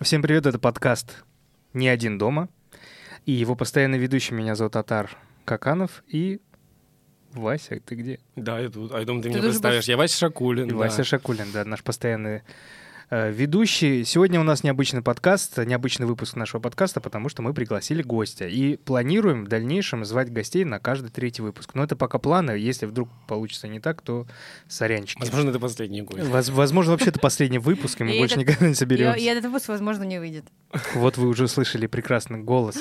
Всем привет, это подкаст «Не один дома». И его постоянный ведущий меня зовут Татар Каканов. И Вася, ты где? Да, я тут. А я думаю, ты, Ты меня представишь. Я Вася Шакулин. И да. Вася Шакулин, да, наш постоянный ведущий. Сегодня у нас необычный подкаст, необычный выпуск нашего подкаста, потому что мы пригласили гостя. И планируем в дальнейшем звать гостей на каждый третий выпуск. Но это пока планы. Если вдруг получится не так, то сорянчики. Возможно, это последний гость. Воз- Возможно, вообще это последний выпуск, и мы И больше этот- никогда не И, соберемся. и этот выпуск, возможно, не выйдет. Вот вы уже слышали прекрасный голос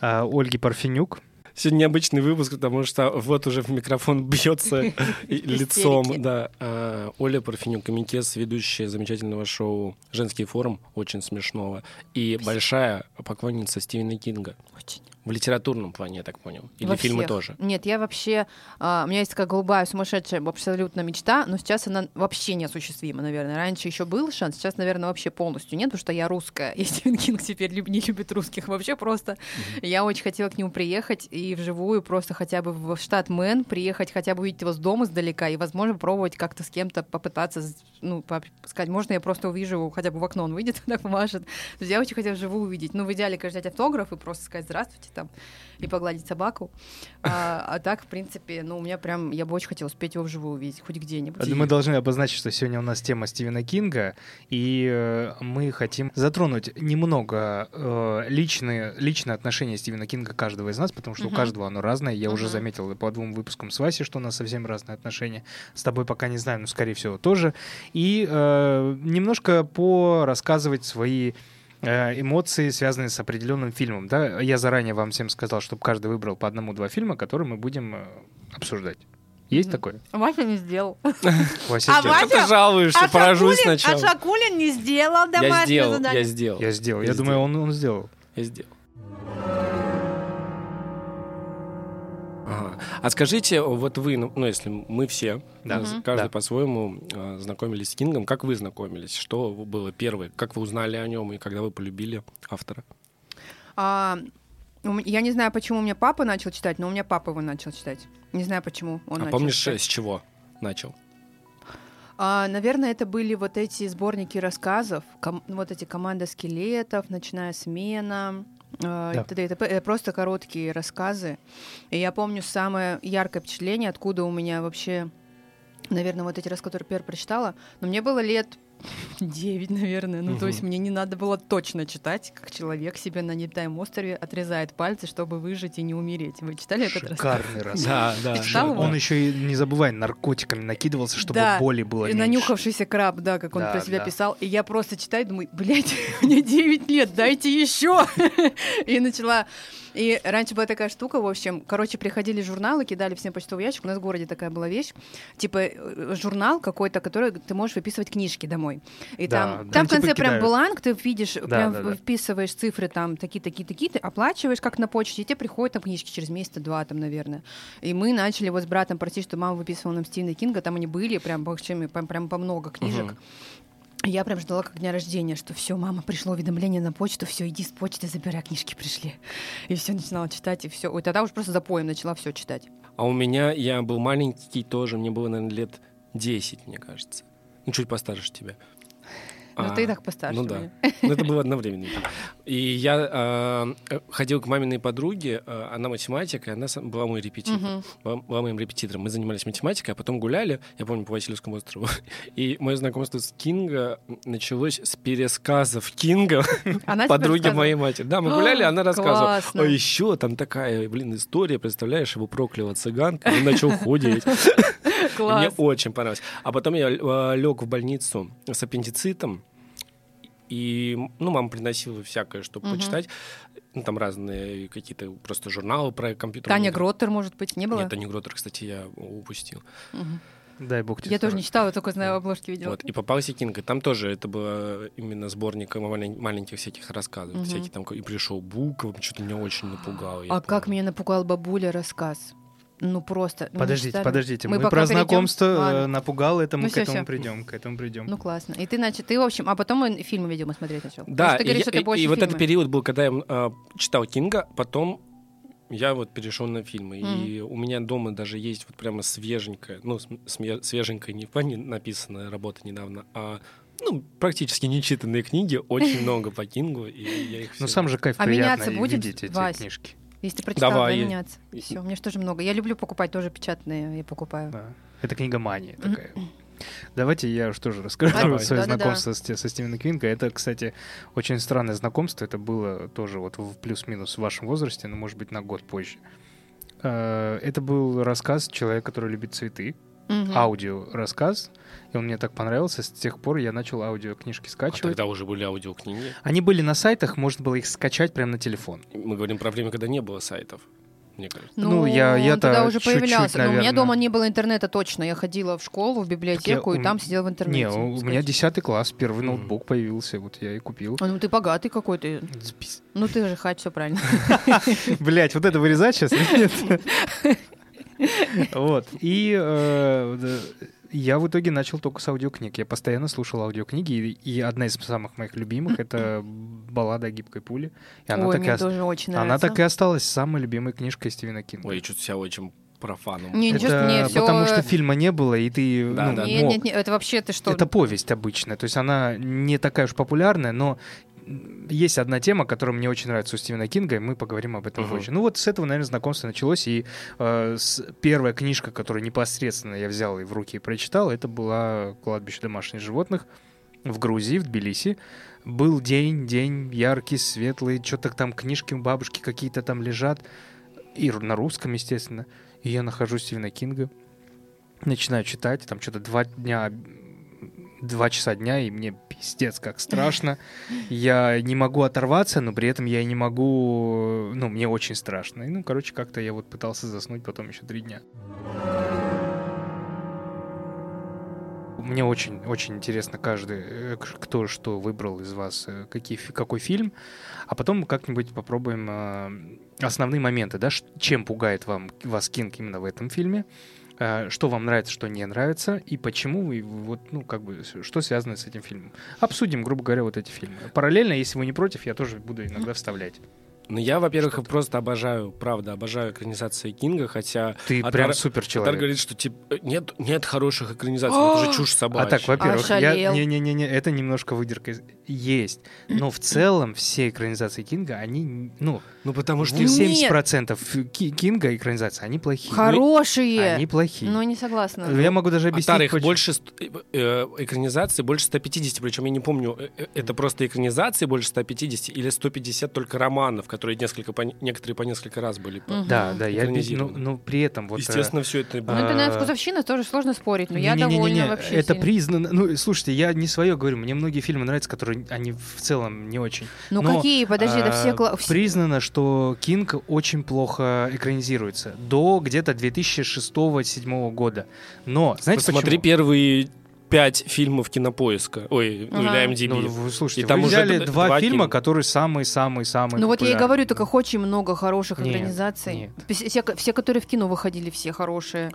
а, Ольги Парфенюк. Сегодня необычный выпуск, потому что вот уже в микрофон бьется лицом. Да. А, Оля Парфенюк, комикес, ведущая замечательного шоу «Женский форум», очень смешного. И большая поклонница Стивена Кинга. Очень. В литературном плане, я так понял. Или Во фильмы всех. тоже. Нет, я вообще... а, у меня есть такая голубая, сумасшедшая абсолютно мечта, но сейчас она вообще неосуществима, наверное. Раньше еще был шанс, сейчас, наверное, вообще полностью нет, потому что я русская, и Стивен Кинг теперь люб- не любит русских вообще просто. Я очень хотела к нему приехать и вживую просто хотя бы в штат Мэн приехать, хотя бы увидеть его с дома издалека и, возможно, пробовать как-то с кем-то попытаться, ну, сказать, можно я просто увижу его, хотя бы в окно он выйдет, так помашет. То есть я очень хотела вживую увидеть. Ну, в идеале, конечно, взять автограф и просто сказать «здравствуйте» там и погладить собаку. А, а так, в принципе, ну, у меня прям, я бы очень хотела успеть его вживую увидеть, хоть где-нибудь. Мы должны обозначить, что сегодня у нас тема Стивена Кинга, и э, мы хотим затронуть немного э, личные, личные отношения Стивена Кинга каждого из нас, потому что у Мгм. каждого оно разное. Я уже Мгм. заметил по двум выпускам с Васей, что у нас совсем разные отношения. С тобой пока не знаю, но, скорее всего, тоже. И э, немножко порассказывать свои эмоции, связанные с определенным фильмом. Да? Я заранее вам всем сказал, чтобы каждый выбрал по одному-два фильма, которые мы будем э, обсуждать. Есть такое? Вася не сделал. Вася А сделал. Вася- Что ты жалуешься? А Поражусь Шакулин- сначала. А Шакулин не сделал Я домашнее сделал, задание. я сделал. Я сделал. Я, Я думаю, он, он сделал. Я сделал. А скажите, вот вы, ну, ну, если мы все, Да. э, каждый Да. по-своему э, знакомились с Кингом, как вы знакомились? Что было первое? Как вы узнали о нем и когда вы полюбили автора? А, я не знаю, почему у меня папа начал читать, но у меня папа его начал читать. Не знаю, почему он а начал помнишь, читать. с чего начал? А, наверное, это были вот эти сборники рассказов, ком- вот эти команда скелетов, ночная смена. Э, Да. и т.д. и т.п. Это просто короткие рассказы. И я помню самое яркое впечатление, откуда у меня вообще, наверное, вот эти рассказы, которые первый прочитала. Но мне было лет 9, наверное. Ну, то есть мне не надо было точно читать, как человек себе на необитаемом острове отрезает пальцы, чтобы выжить и не умереть. Вы читали этот рассказ? Шикарный раз. Да, да. Его? Он еще и, не забывай, наркотиками накидывался, чтобы Да. боли было И меньше. нанюхавшийся краб, да, как он Да, про себя да. писал. И я просто читаю, думаю, блядь, мне 9 лет, дайте еще. И начала... И раньше была такая штука, в общем, короче, приходили журналы, кидали всем почтовый ящик. У нас в городе такая была вещь. Типа э, журнал какой-то, который ты можешь выписывать книжки домой. И Да, там, да. там в Типа конце прям кидают. бланк, ты видишь, прям да, да. вписываешь цифры там такие, такие, такие, ты оплачиваешь как на почте, и тебе приходят там книжки через месяц-два там, наверное. И мы начали вот с братом просить, что мама выписывала нам Стивена Кинга, там они были прям, прям, прям по много книжек. Мгм. Я прям ждала как дня рождения, что все, мама, пришло уведомление на почту, все, иди с почты, забирай, книжки пришли. И все начинала читать, и все. Ой, тогда уже просто запоем начала все читать. А у меня, я был маленький тоже, мне было, наверное, лет 10, мне кажется. Ну, чуть постарше тебя. Ну, А, ты и так постарше Ну да. Ну, это было одновременно. И я э, ходил к маминой подруге, а, она математика, и она была мой репетитор. Мгм. Была, была моим репетитором. Мы занимались математикой, а потом гуляли, я помню, по Васильевскому острову. И мое знакомство с Кинга началось с пересказов Кинга Она подруги моей матери. Да, мы гуляли, она рассказывала. Классно. А еще там такая, блин, история, представляешь, его прокляла цыганка, он начал худеть. Мне Класс. очень понравилось. А потом я лег в больницу с аппендицитом, и, ну, мама приносила всякое, чтобы Мгм. почитать. Ну, там разные какие-то просто журналы про компьютер. Таня Гроттер, может быть, не было? Нет, Таня Гроттер, кстати, я упустил. Мгм. Дай бог тебе Я тоже не читала, только знаю обложки видела. Вот. И попался Кинг. И там тоже это было именно сборник малень- маленьких всяких рассказов. Мгм. Всякие там, и пришел Буков, что-то меня очень напугало. А как помню. меня напугал бабуля рассказ? Ну просто. ну, мы Подождите, подождите. Мы, пока про перейдем- знакомство э, Ладно. напугал, это мы Ну к всё, этому всё. придем, к этому придем. Ну классно. И ты, значит, ты, в общем, а потом мы фильмы, видимо, смотреть начал. Потому Да, что ты и, говоришь, я- что ты и- больше и вот этот период был, когда я э, читал Кинга, потом я вот перешел на фильмы. И у меня дома даже есть вот прямо свеженькая, ну, сме- свеженькая не в плане написанная работа недавно, а ну, практически нечитанные книги, очень много по Кингу, и я их Ну, все- сам же кайф А приятно меняться будет, видеть эти Вась? книжки. Если ты прочитал, Давай. давай меняться. Все, у меня же тоже много. Я люблю покупать тоже печатные, я покупаю. Да. Это книга мания такая. Давайте я уж тоже расскажу Давай. свое Да-да-да. знакомство с, те- со Стивеном Квинкой. Это, кстати, очень странное знакомство. Это было тоже вот в плюс-минус в вашем возрасте, но, может быть, на год позже. Э, Это был рассказ человека, который любит цветы. Мгм. Аудио-рассказ. И он мне так понравился. С тех пор я начал аудиокнижки А скачивать. тогда уже были аудиокниги. Они были на сайтах, можно было их скачать прямо на телефон. Мы говорим про время, когда не было сайтов, мне кажется. Ну, я- он я-то тогда уже чуть-чуть, появлялся. Но у меня дома не было интернета точно. Я ходила в школу, в библиотеку, я- и у там м- сидела в интернете. Не, у меня Скачивала. 10 класс, первый Мгм. ноутбук появился, вот я и купил. А, Ну ты богатый какой-то. Ну ты же хать, все правильно. Блять, вот это вырезать сейчас? Нет. Вот. И э, да, я в итоге начал только с аудиокниг. Я постоянно слушал аудиокниги, и, и одна из самых моих любимых — это «Баллада о гибкой пуле». И она, Ой, так, и, мне ос- тоже очень она так и осталась самой любимой книжкой Стивена Кинга. Ой, я чувствую себя очень профаном. Не, это не, всё- потому что фильма не было, и ты Да, ну, да. Нет, мог- нет, нет, это вообще ты что? Это повесть обычная, то есть она не такая уж популярная, но есть одна тема, которая мне очень нравится у Стивена Кинга, и мы поговорим об этом Мгм. позже. Ну вот с этого, наверное, знакомство началось, и э, с- первая книжка, которую непосредственно я взял и в руки и прочитал, это была «Кладбище домашних животных» в Грузии, в Тбилиси. Был день, день яркий, светлый, что-то там книжки у бабушки какие-то там лежат, и на русском, естественно. И я нахожу Стивена Кинга, начинаю читать, там что-то два дня, два часа дня, и мне пиздец как страшно. Я не могу оторваться, но при этом я не могу... Ну, мне очень страшно. И, ну, короче, как-то я вот пытался заснуть потом еще три дня. Мне очень, очень интересно каждый, э, кто что выбрал из вас, э, какие, какой фильм. А потом как-нибудь попробуем э, основные моменты, да, чем пугает вам, вас Кинг именно в этом фильме, что вам нравится, что не нравится, и почему, и вот, ну, как бы, что связано с этим фильмом. Обсудим, грубо говоря, вот эти фильмы. Параллельно, если вы не против, я тоже буду иногда вставлять. Ну, я, во-первых, просто обожаю, правда, обожаю экранизации Кинга, хотя Ты Атар- прям супер Атар человек. говорит, что типа нет, нет хороших экранизаций, ну, это же чушь А собачья. так, во-первых, я... Не-не-не, это немножко выдерка. из- Есть. Но в целом все экранизации Кинга, они, ну, Ну, потому что... Нет. 70% Ки- Кинга экранизации, они плохие. Хорошие. Они плохие. Ну, не согласна. Я могу даже объяснить, Атар, их больше ст- э, экранизаций больше 150, причем я не помню, э, э, это просто экранизации больше 150 или 150 только романов, которые несколько по, некоторые по несколько раз были. Мгм. Да, да, я. Ну, ну, при этом вот... э, Естественно, все это... Ну, это, наверное, а, вкусовщина, тоже сложно спорить, но я довольна вообще Это сильно. признано. Ну, слушайте, я не свое говорю. Мне многие фильмы нравятся, которые они в целом не очень. Ну, какие? Подожди, это все... А, кла- все- Признано, что Кинг очень плохо экранизируется. До где-то 2006-2007 года. Но, знаете Посмотри почему? первые пять фильмов Кинопоиска. Ой, ну, Ага. или IMDb. Ну, вы слушайте, И там вы уже взяли д- два, два фильма, фильма. которые самые-самые-самые Ну вот я и говорю, так их очень много хороших Нет, организаций. нет. Все, все, которые в кино выходили, все хорошие.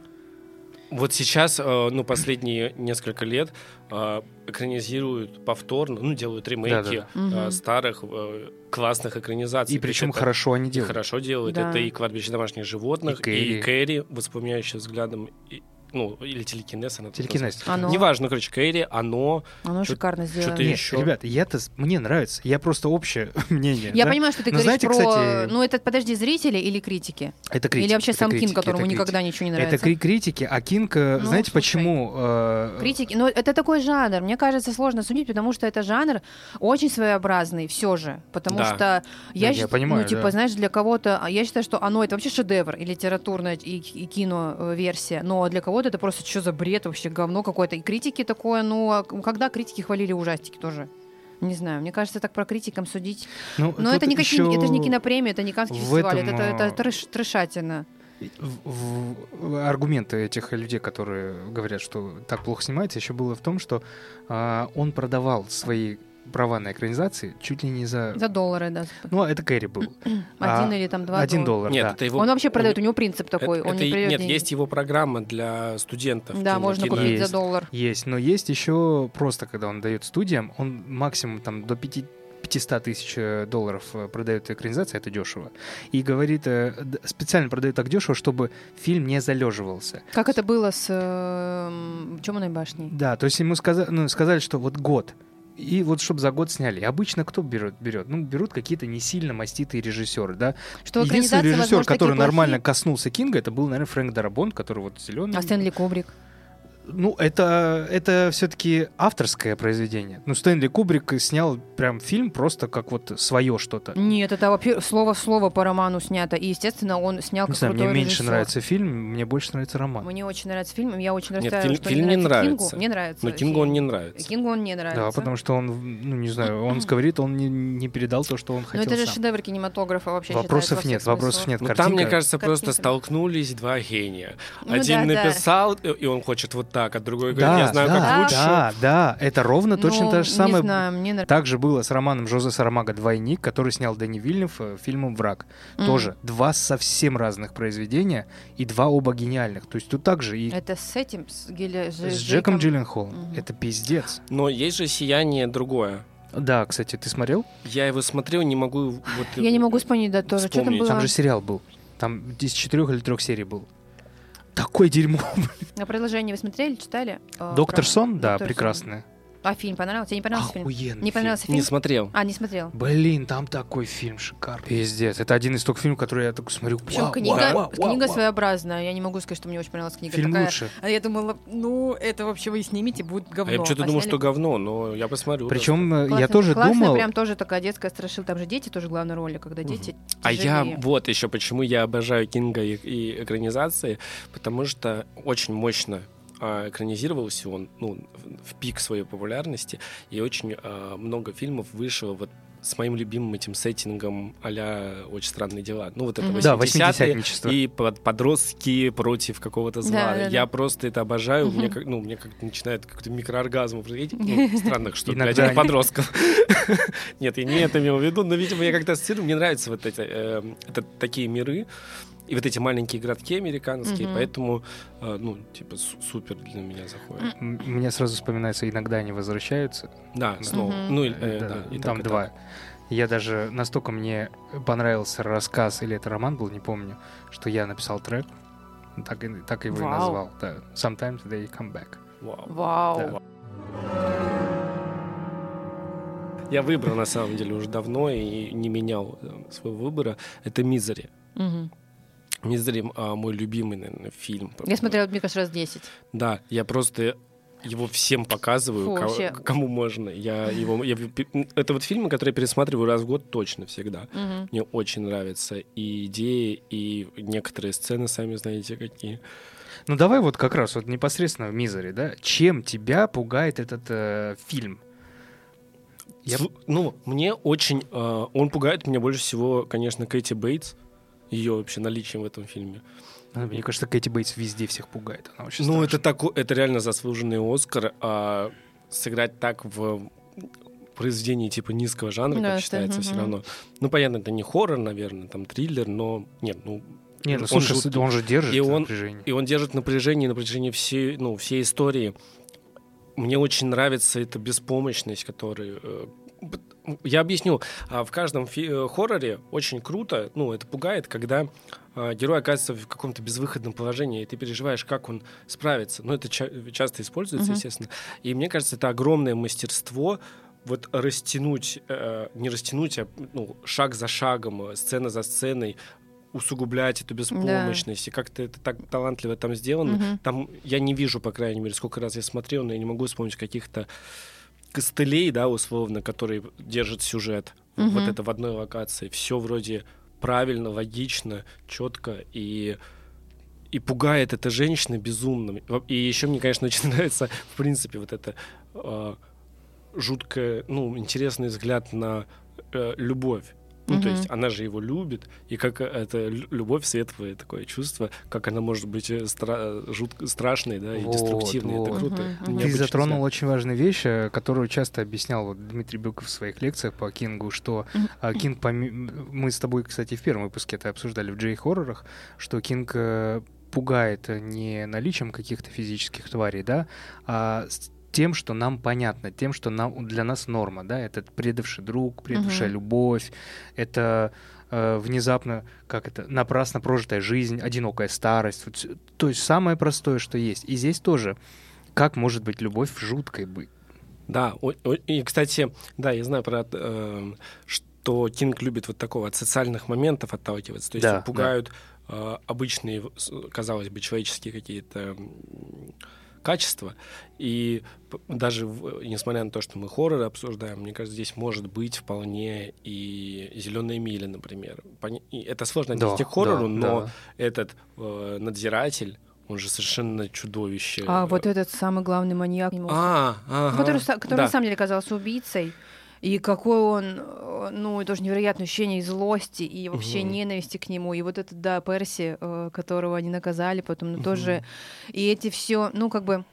Вот сейчас, э, ну, последние несколько лет э, экранизируют повторно, ну, делают ремейки Да-да-да. э, Мгм. старых э, классных экранизаций. И причем Это- хорошо они и делают. хорошо делают. Да. Это и «Кладбище домашних животных», И Кэрри. и Кэрри, воспламеняющая взглядом, и- ну, или телекинез. Она Телекинез. Оно, Неважно, короче, Кэрри, оно... оно Чё- шикарно сделано. Нет, еще. ребята, я-то мне нравится. Я просто общее мнение. Я да? понимаю, что ты Но говоришь знаете, про... кстати- Ну, это, подожди, зрители или критики? Это критики. или вообще это сам критики, Кинг, которому критики. никогда ничего не нравится? Это кри- критики, а Кинг, э, Ну, знаете, слушай. почему? э, Критики, но это такой жанр. Мне кажется, сложно судить, потому что это жанр очень своеобразный, все же. Потому Да. что я, я счит- понимаю, ну, типа, да. знаешь, для кого-то, я считаю, что оно это вообще шедевр, и литературная, и, и кино-версия. Но для кого-то это просто что за бред, вообще говно какое-то. И критики такое, ну, а когда критики хвалили ужастики тоже? Не знаю, мне кажется, так про критикам судить. ну, Но это, никакие, еще это же не кинопремия, это не Каннский фестиваль, этом, это, это, а, трэш- трэшатина. в- в- аргументы этих людей, которые говорят, что так плохо снимается, еще было в том, что а, он продавал свои права на экранизации чуть ли не за... За доллары, да. Ну, это Кэрри был. Один А, или там два Один доллар, Нет, да. это его... Он вообще продает, у него принцип такой. это- он это не Нет, деньги. есть его программа для студентов. Да, кино- можно кино- купить Есть. за доллар. Есть, но есть еще просто, когда он дает студиям, он максимум там до 5, 500 тысяч э, долларов э, продает экранизация, это дешево. И говорит, э, специально продает так дешево, чтобы фильм не залеживался. Как это было с э, Чемоной башней? Да, то есть ему сказали, ну, сказали, что вот год. И вот чтобы за год сняли. Обычно кто берет? берет? Ну, берут какие-то не сильно маститые режиссеры, да. Что Единственный режиссер, возможно, который нормально плохие. коснулся Кинга, это был, наверное, Фрэнк Дарабонт, который вот зеленый. А Стэнли Кубрик? Ну, это, это все-таки авторское произведение. Ну, Стэнли Кубрик снял прям фильм просто как вот свое что-то. Нет, это вообще слово в слово по роману снято. И, естественно, он снял Не как знаю, мне меньше режиссер. нравится фильм, мне больше нравится роман. Мне очень нравится фильм, и я очень Нет, расстраиваюсь, фильм- что фильм не Кингу. нравится. Мне нравится. Но Кингу он не нравится. Кингу он не нравится. Да, потому что он, ну, не знаю, он говорит, он не, не передал то, что он Но хотел это же сам. шедевр кинематографа вообще Вопросов нет, вопросов нет. Ну, Картинка... там, мне кажется, просто Картинка, да. столкнулись два гения. Ну Один да, да. написал, и- и он хочет вот так, а другой говорит, Да, я знаю, да, как лучше. да, да, это ровно точно Ну, та же Не самая. знаю, мне нравится. Так же было с романом Жозе Сарамага «Двойник», который снял Дэнни Вильнев э, фильмом «Враг». Тоже два совсем разных произведения и два оба гениальных. То есть тут также и Это с этим, с, Гилли- с с Джеком Джилленхолом. Мгм. Это пиздец. Но есть же сияние другое. Да, кстати, ты смотрел? Я его смотрел, не могу... Вот, Я не могу вспомнить, да, тоже. Что там Вспомнить. было? Там же сериал был. Там из четырех или трех серий был. Такое дерьмо. На продолжение вы смотрели, читали? Э, Доктор Сон, да, прекрасный. А фильм понравился? Тебе не понравился фильм? Охуенный Не понравился фильм. Не смотрел. А, не смотрел. Блин, там такой фильм шикарный. Пиздец. Это один из тех фильмов, которые я так смотрю. Причем вау, книга, вау, вау, книга вау. своеобразная. Я не могу сказать, что мне очень понравилась книга. Фильм Такая- лучше. А я думала, ну, это вообще вы снимите, будет А говно. я почему-то думал, сняли что говно, но я посмотрю. Причем э, я классная- тоже классная, думал... прям тоже такая детская страшилка. Там же дети тоже главная роль, когда дети А я тяжелее. вот еще почему я обожаю Кинга и, и экранизации, потому что очень мощно а, экранизировался он ну, в, пик своей популярности, и очень а, много фильмов вышло вот с моим любимым этим сеттингом а «Очень странные дела». Ну, вот это Мгм. 80-е. Да, 80-ничество. И под- подростки против какого-то зла. Да, да, да. Я просто это обожаю. Мне Мгм. как, ну, мне как начинает какой-то микрооргазм происходить. Ну, странных, что для Иногда они- подростков. Нет, я не это имел в виду, но, видимо, я как-то ассоциирую. Мне нравятся вот эти э, это такие миры и вот эти маленькие городки американские, Мгм. поэтому, э, ну, типа, су- супер для меня заходит. Мне сразу вспоминается, иногда они возвращаются. Да, снова. Мгм. Ну, и, э, Да, да, и там так, и два. так. Я даже настолько мне понравился рассказ, или это роман был, не помню, что я написал трек. Так, и- так его и Вау. назвал. Да. Sometimes they come back. Вау. Вау. Да. Я выбрал, на самом деле, уже давно и не менял э, своего выбора. Это «Мизери». «Мизери» а, мой любимый, наверное, фильм. Я смотрела, мне кажется, раз 10. Да, я просто его всем показываю, Фу, ко- вообще. кому можно. Я его, я пе- это вот фильмы, которые я пересматриваю раз в год точно всегда. Мгм. Мне очень нравятся и идеи, и некоторые сцены, сами знаете, какие. Ну давай вот как раз вот непосредственно в Мизере, да? Чем тебя пугает этот э, фильм? Я- Ну, мне очень... э, он пугает меня больше всего, конечно, Кэти Бейтс, ее вообще наличием в этом фильме. Мне кажется, Кэти Бейтс везде всех пугает. Она очень Ну, это, страшная. тако, это реально заслуженный Оскар. а сыграть так в произведении типа низкого жанра, Да, как считается, все мгм. равно. Ну, понятно, это не хоррор, наверное, там триллер, но нет, ну... Не, ну он слушай, жуткий. он же держит И он- напряжение. И он держит напряжение на протяжении всей, ну, всей истории. Мне очень нравится эта беспомощность, которая... Я объясню. А В каждом э, хорроре очень круто, ну, это пугает, когда э, герой оказывается в каком-то безвыходном положении, и ты переживаешь, как он справится. Ну, это ча- часто используется, Мгм. естественно. И мне кажется, это огромное мастерство вот растянуть, э, не растянуть, а ну, шаг за шагом, э, сцена за сценой, усугублять эту беспомощность. И как-то это так талантливо там сделано. Мгм. Там я не вижу, по крайней мере, сколько раз я смотрел, но я не могу вспомнить каких-то костылей, да, условно, которые держат сюжет. Мгм. Вот это в одной локации. Все вроде правильно, логично, четко и и пугает эта женщина безумно. И еще мне, конечно, очень нравится, в принципе, вот это э, жуткое, ну, интересный взгляд на э, любовь. Ну, то Мгм. есть она же его любит, и как это лю- любовь светлое такое чувство, как она может быть э, стра- жутко страшной, да, и Вот, деструктивной. вот. Это круто. Мгм, мгм. Ты затронул взгляд. очень важную вещь, э, которую часто объяснял вот Дмитрий Быков в своих лекциях по Кингу, что а, Кинг, поми- мы с тобой, кстати, в первом выпуске это обсуждали в Джей-хоррорах, что Кинг э, пугает э, не наличием каких-то физических тварей, да, а с- тем, что нам понятно, тем, что нам, для нас норма, да, это предавший друг, предавшая Мгм. любовь, это э, внезапно, как это, напрасно прожитая жизнь, одинокая старость, вот, то есть самое простое, что есть. И здесь тоже, как может быть любовь жуткой быть? Да, о- о- и, кстати, да, я знаю про, э, что Кинг любит вот такого от социальных моментов отталкиваться, то есть Да, пугают э, обычные, казалось бы, человеческие какие-то м, качества, и даже в- несмотря на то, что мы хорроры обсуждаем, мне кажется, здесь может быть вполне и зеленая миля, например. И это сложно Да, отнести к хоррору, да, но да. этот э, надзиратель, он же совершенно чудовище. А вот этот самый главный маньяк, А, ага, который, который да. на самом деле оказался убийцей. И какой он, э, ну, тоже невероятное ощущение и злости, и вообще Мгм. ненависти к нему. И вот этот, да, Перси, э, которого они наказали потом, ну, Мгм. тоже. И эти все, ну, как бы,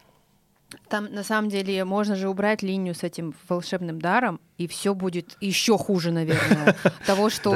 там на самом деле можно же убрать линию с этим волшебным даром, и все будет еще хуже, наверное, того, что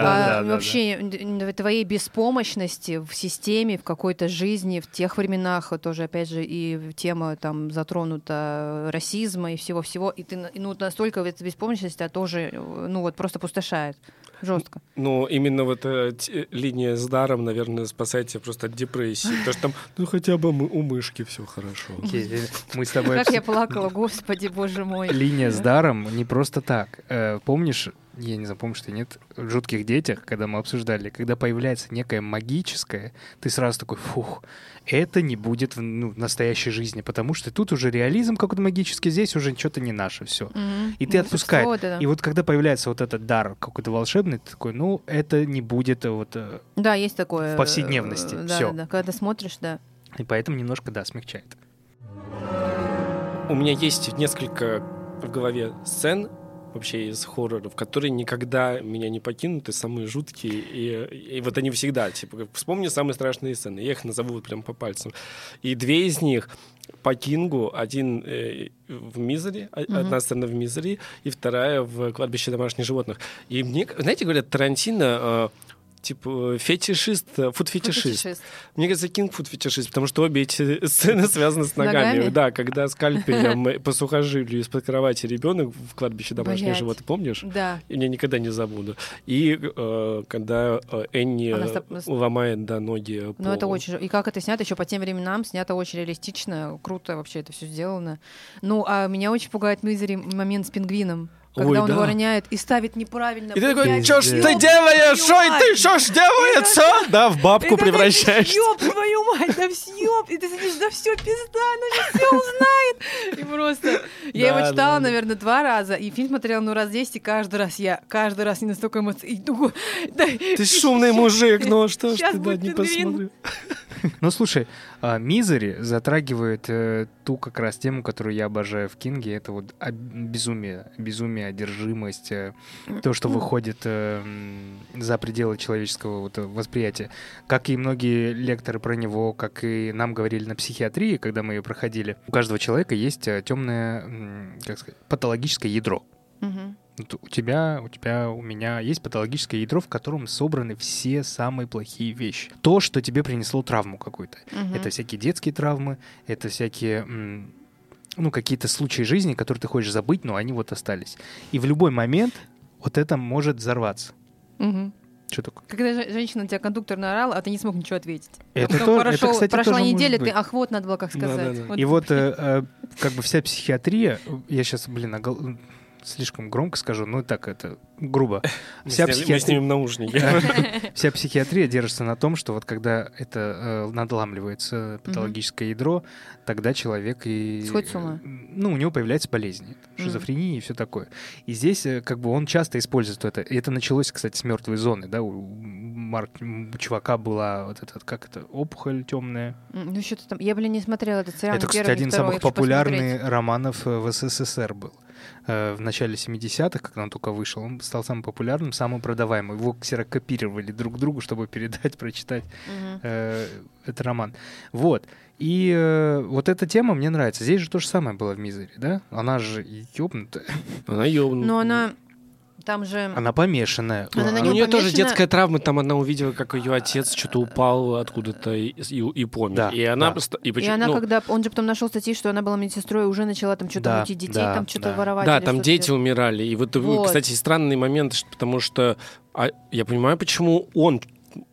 а, вообще твоей беспомощности в системе, в какой-то жизни, в тех временах вот тоже, опять же, и тема там затронута э, расизма и всего-всего, и ты ну, настолько в этой беспомощности тебя тоже, э, ну вот просто пустошает жестко. Ну, именно вот эта т- линия с даром, наверное, спасает тебя просто от депрессии. Потому что там, ну, хотя бы мы- у мышки все хорошо. Окей, Мы с тобой... Как я плакала, господи, боже мой. Линия с даром не просто так. Э, Помнишь, я не знаю, помнишь ты нет, в «Жутких детях», когда мы обсуждали, когда появляется некое магическое, ты сразу такой, фух, это не будет в ну, в настоящей жизни, потому что тут уже реализм какой-то магический, здесь уже что-то не наше все. Мгм. И ты Волшебство отпускаешь. вот это. И вот когда появляется вот этот дар какой-то волшебный, ты такой, ну, это не будет э, вот... э, Да, есть такое. в повседневности. Да, Всё. да, да. Когда смотришь, да. И поэтому немножко, да, смягчает. У меня есть несколько в голове сцен вообще из хорроров, которые никогда меня не покинут, и самые жуткие, и, и вот они всегда, типа, вспомни самые страшные сцены, я их назову вот прям по пальцам. И две из них по Кингу, один э, в а- Мгм. одна сцена в Мизери, и вторая в «Кладбище домашних животных». И мне, знаете, говорят, Тарантино э, типа фетишист, фуд-фетишист. Фетишист. Мне кажется, Кинг фуд фетишист, потому что обе эти сцены связаны с ногами. Ногами? Да, когда скальпелем по сухожилию из-под кровати ребенок в кладбище домашних животных, помнишь? Да. Я никогда не забуду. И э, когда э, Энни Она э, ломает да, ноги Ну, это очень... И как это снято еще по тем временам, снято очень реалистично, круто вообще это все сделано. Ну, а меня очень пугает Мизери момент с пингвином. Когда Ой, он да. его роняет и ставит неправильно. И ты такой, что ж ты делаешь? Ой, ты что ж делается? Да, в бабку Это превращаешься. Ёб твою мать, да съеб! И ты сидишь, да все, пизда, она же все узнает. И просто... Я его читала, наверное, два раза, и фильм смотрела, ну, раз 10, и каждый раз я, каждый раз не настолько эмоций. Ты шумный мужик, ну что ж ты да, не посмотрю. Ну, слушай, а, Мизери затрагивает э, ту как раз тему, которую я обожаю в Кинге. Это вот безумие, безумие, одержимость, э, то, что выходит э, м, за пределы человеческого вот, э, восприятия. Как и многие лекторы про него, как и нам говорили на психиатрии, когда мы ее проходили. У каждого человека есть темное, как сказать, патологическое ядро. Мгм. Вот у тебя, у тебя, у меня есть патологическое ядро, в котором собраны все самые плохие вещи. То, что тебе принесло травму какую-то. Мгм. Это всякие детские травмы, это всякие, ну, какие-то случаи жизни, которые ты хочешь забыть, но они вот остались. И в любой момент вот это может взорваться. Мгм. Что такое? Когда же- женщина на тебя кондуктор наорал, а ты не смог ничего ответить. А Это потом то- прошел- это, кстати, прошла тоже может неделя, ты, ах, вот надо было как сказать. Да-да-да. И вот э, э, как бы вся психиатрия, я сейчас, блин, огол- слишком громко скажу, ну так это грубо. Вся мы психиатрия... снимем наушники. Вся психиатрия держится на том, что вот когда это э, надламливается патологическое ядро, тогда человек и... Сходит с ума. Ну, у него появляется болезни, шизофрения и все такое. И здесь э, как бы он часто использует это. И это началось, кстати, с мертвой зоны, да, у Марк, у чувака была вот эта, как это, опухоль темная. Ну, что-то там. Я, блин, не смотрела этот сериал. это, кстати, один из самых популярных романов э, в СССР был. Э, В начале 70-х, когда он только вышел, он стал самым популярным, самым продаваемым. Его ксерокопировали друг другу, чтобы передать, прочитать Мгм. э, этот роман. Вот. И э, вот эта тема мне нравится. Здесь же то же самое было в Мизере, да? Она же ёбнутая. Она ёбнутая. Но она... Там же... Она помешанная. Она на него у нее тоже детская травма, там она увидела, как ее отец что-то упал откуда-то и, и, и помер. Да, и она да. И, И почему- она, ну, когда... Он же потом нашел статьи, что она была медсестрой, и уже начала там что-то Да, мутить детей, да, там что-то да. воровать. Да, там дети делать. умирали. И вот, Вот. кстати, странный момент, потому что а, я понимаю, почему он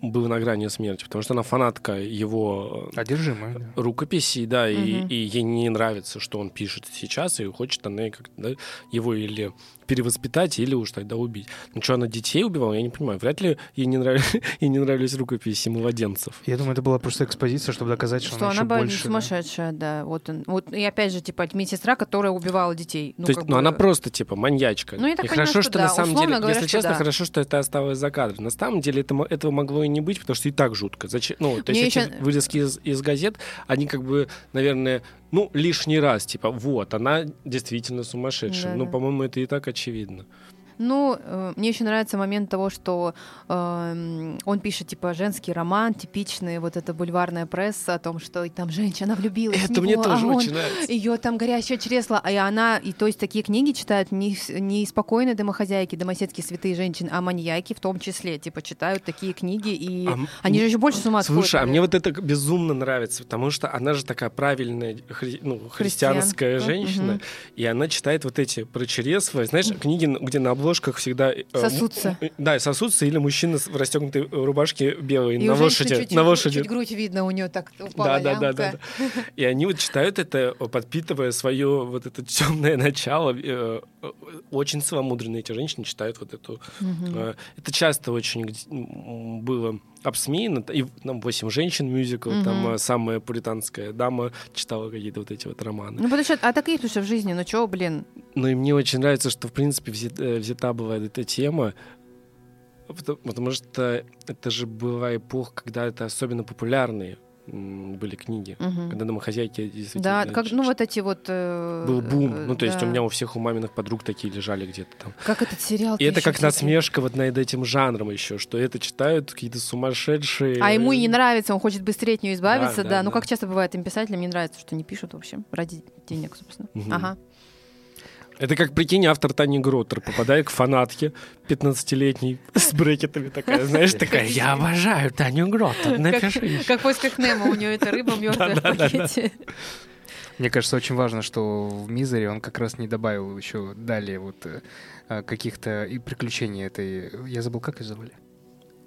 был на грани смерти, потому что она фанатка его э, Одержимая. да. рукописей, да, и, Мгм. и ей не нравится, что он пишет сейчас, и хочет она как да, его или перевоспитать, или уж тогда убить. Ну что, она детей убивала, я не понимаю. Вряд ли ей не, нрав... ей не нравились рукописи младенцев. Я думаю, это была просто экспозиция, чтобы доказать, что, Что она, она еще была больше. да. сумасшедшая, да. Вот, он, вот и опять же, типа, медсестра, которая убивала детей. Ну, То есть, ну, бы- она просто, типа, маньячка. Ну, я так и понимаю, хорошо, что что, да. на самом Условно деле, говоря, если честно, да. хорошо, что это осталось за кадром. На самом деле это, мо- этого могло и не быть, потому что и так жутко. Зачем? Ну, то Мне есть эти ещё- вырезки из, из газет, они как бы, наверное, ну, лишний раз, типа, вот, она действительно сумасшедшая. Да, ну, да. по-моему, это и так очевидно. Ну, э, мне еще нравится момент того, что эм, он пишет, типа, женский роман, типичный, вот эта бульварная пресса о том, что там женщина влюбилась в Это мне него, тоже а он очень нравится. ее там горящее чресло, а и она, и то есть такие книги читают не, не спокойные домохозяйки, домоседские святые женщины, а маньяки в том числе, типа, читают такие книги, и А они же еще больше с ума сходят. Слушай, а мне вот это безумно нравится, потому что она же такая правильная хри- ну, христианская Христианка, женщина, мгм. и она читает вот эти про чресла. Знаешь, книги, где на обложках всегда... э, Сосутся. м- Да, сосутся, или мужчина в расстегнутой рубашке белой И на лошади. чуть-чуть на лошади. чуть грудь видно у нее так упала Да, да, да, да, да. И они вот читают это, подпитывая свое вот это темное начало. Э, э, Очень целомудренные эти женщины читают вот эту... Мгм. э, Это часто очень было обсмеяно. И там «Восемь женщин» мюзикл, там Мгм. э, самая пуританская дама читала какие-то вот эти вот романы. Ну, потому что, а так и есть, потому что в жизни, ну чё, блин, Ну и мне очень нравится, что, в принципе, взят- э, взята была эта тема, потому, потому что это же была эпоха, когда это особенно популярные были книги. Мгм. Когда домохозяйки действительно... да, как, ну вот эти вот... э, Был бум. э, Ну, то есть да. у меня у всех у маминых подруг такие лежали где-то там. Как этот сериал И это как насмешка вот над этим жанром еще, что это читают какие-то сумасшедшие... А ему и не нравится, он хочет быстрее от нее избавиться, Да, да. да, ну, как часто бывает им писателям, не нравится, что не пишут, в общем, ради денег, собственно. Мгм. Ага. Это как, прикинь, автор Тани Гроттер попадает к фанатке 15-летней с брекетами такая, знаешь, такая, я обожаю Таню Гроттер, напиши. Как в поисках Немо, у нее эта рыба мертвая в пакете. Мне кажется, очень важно, что в Мизере он как раз не добавил еще далее вот э, каких-то и приключений этой... Я забыл, как ее звали?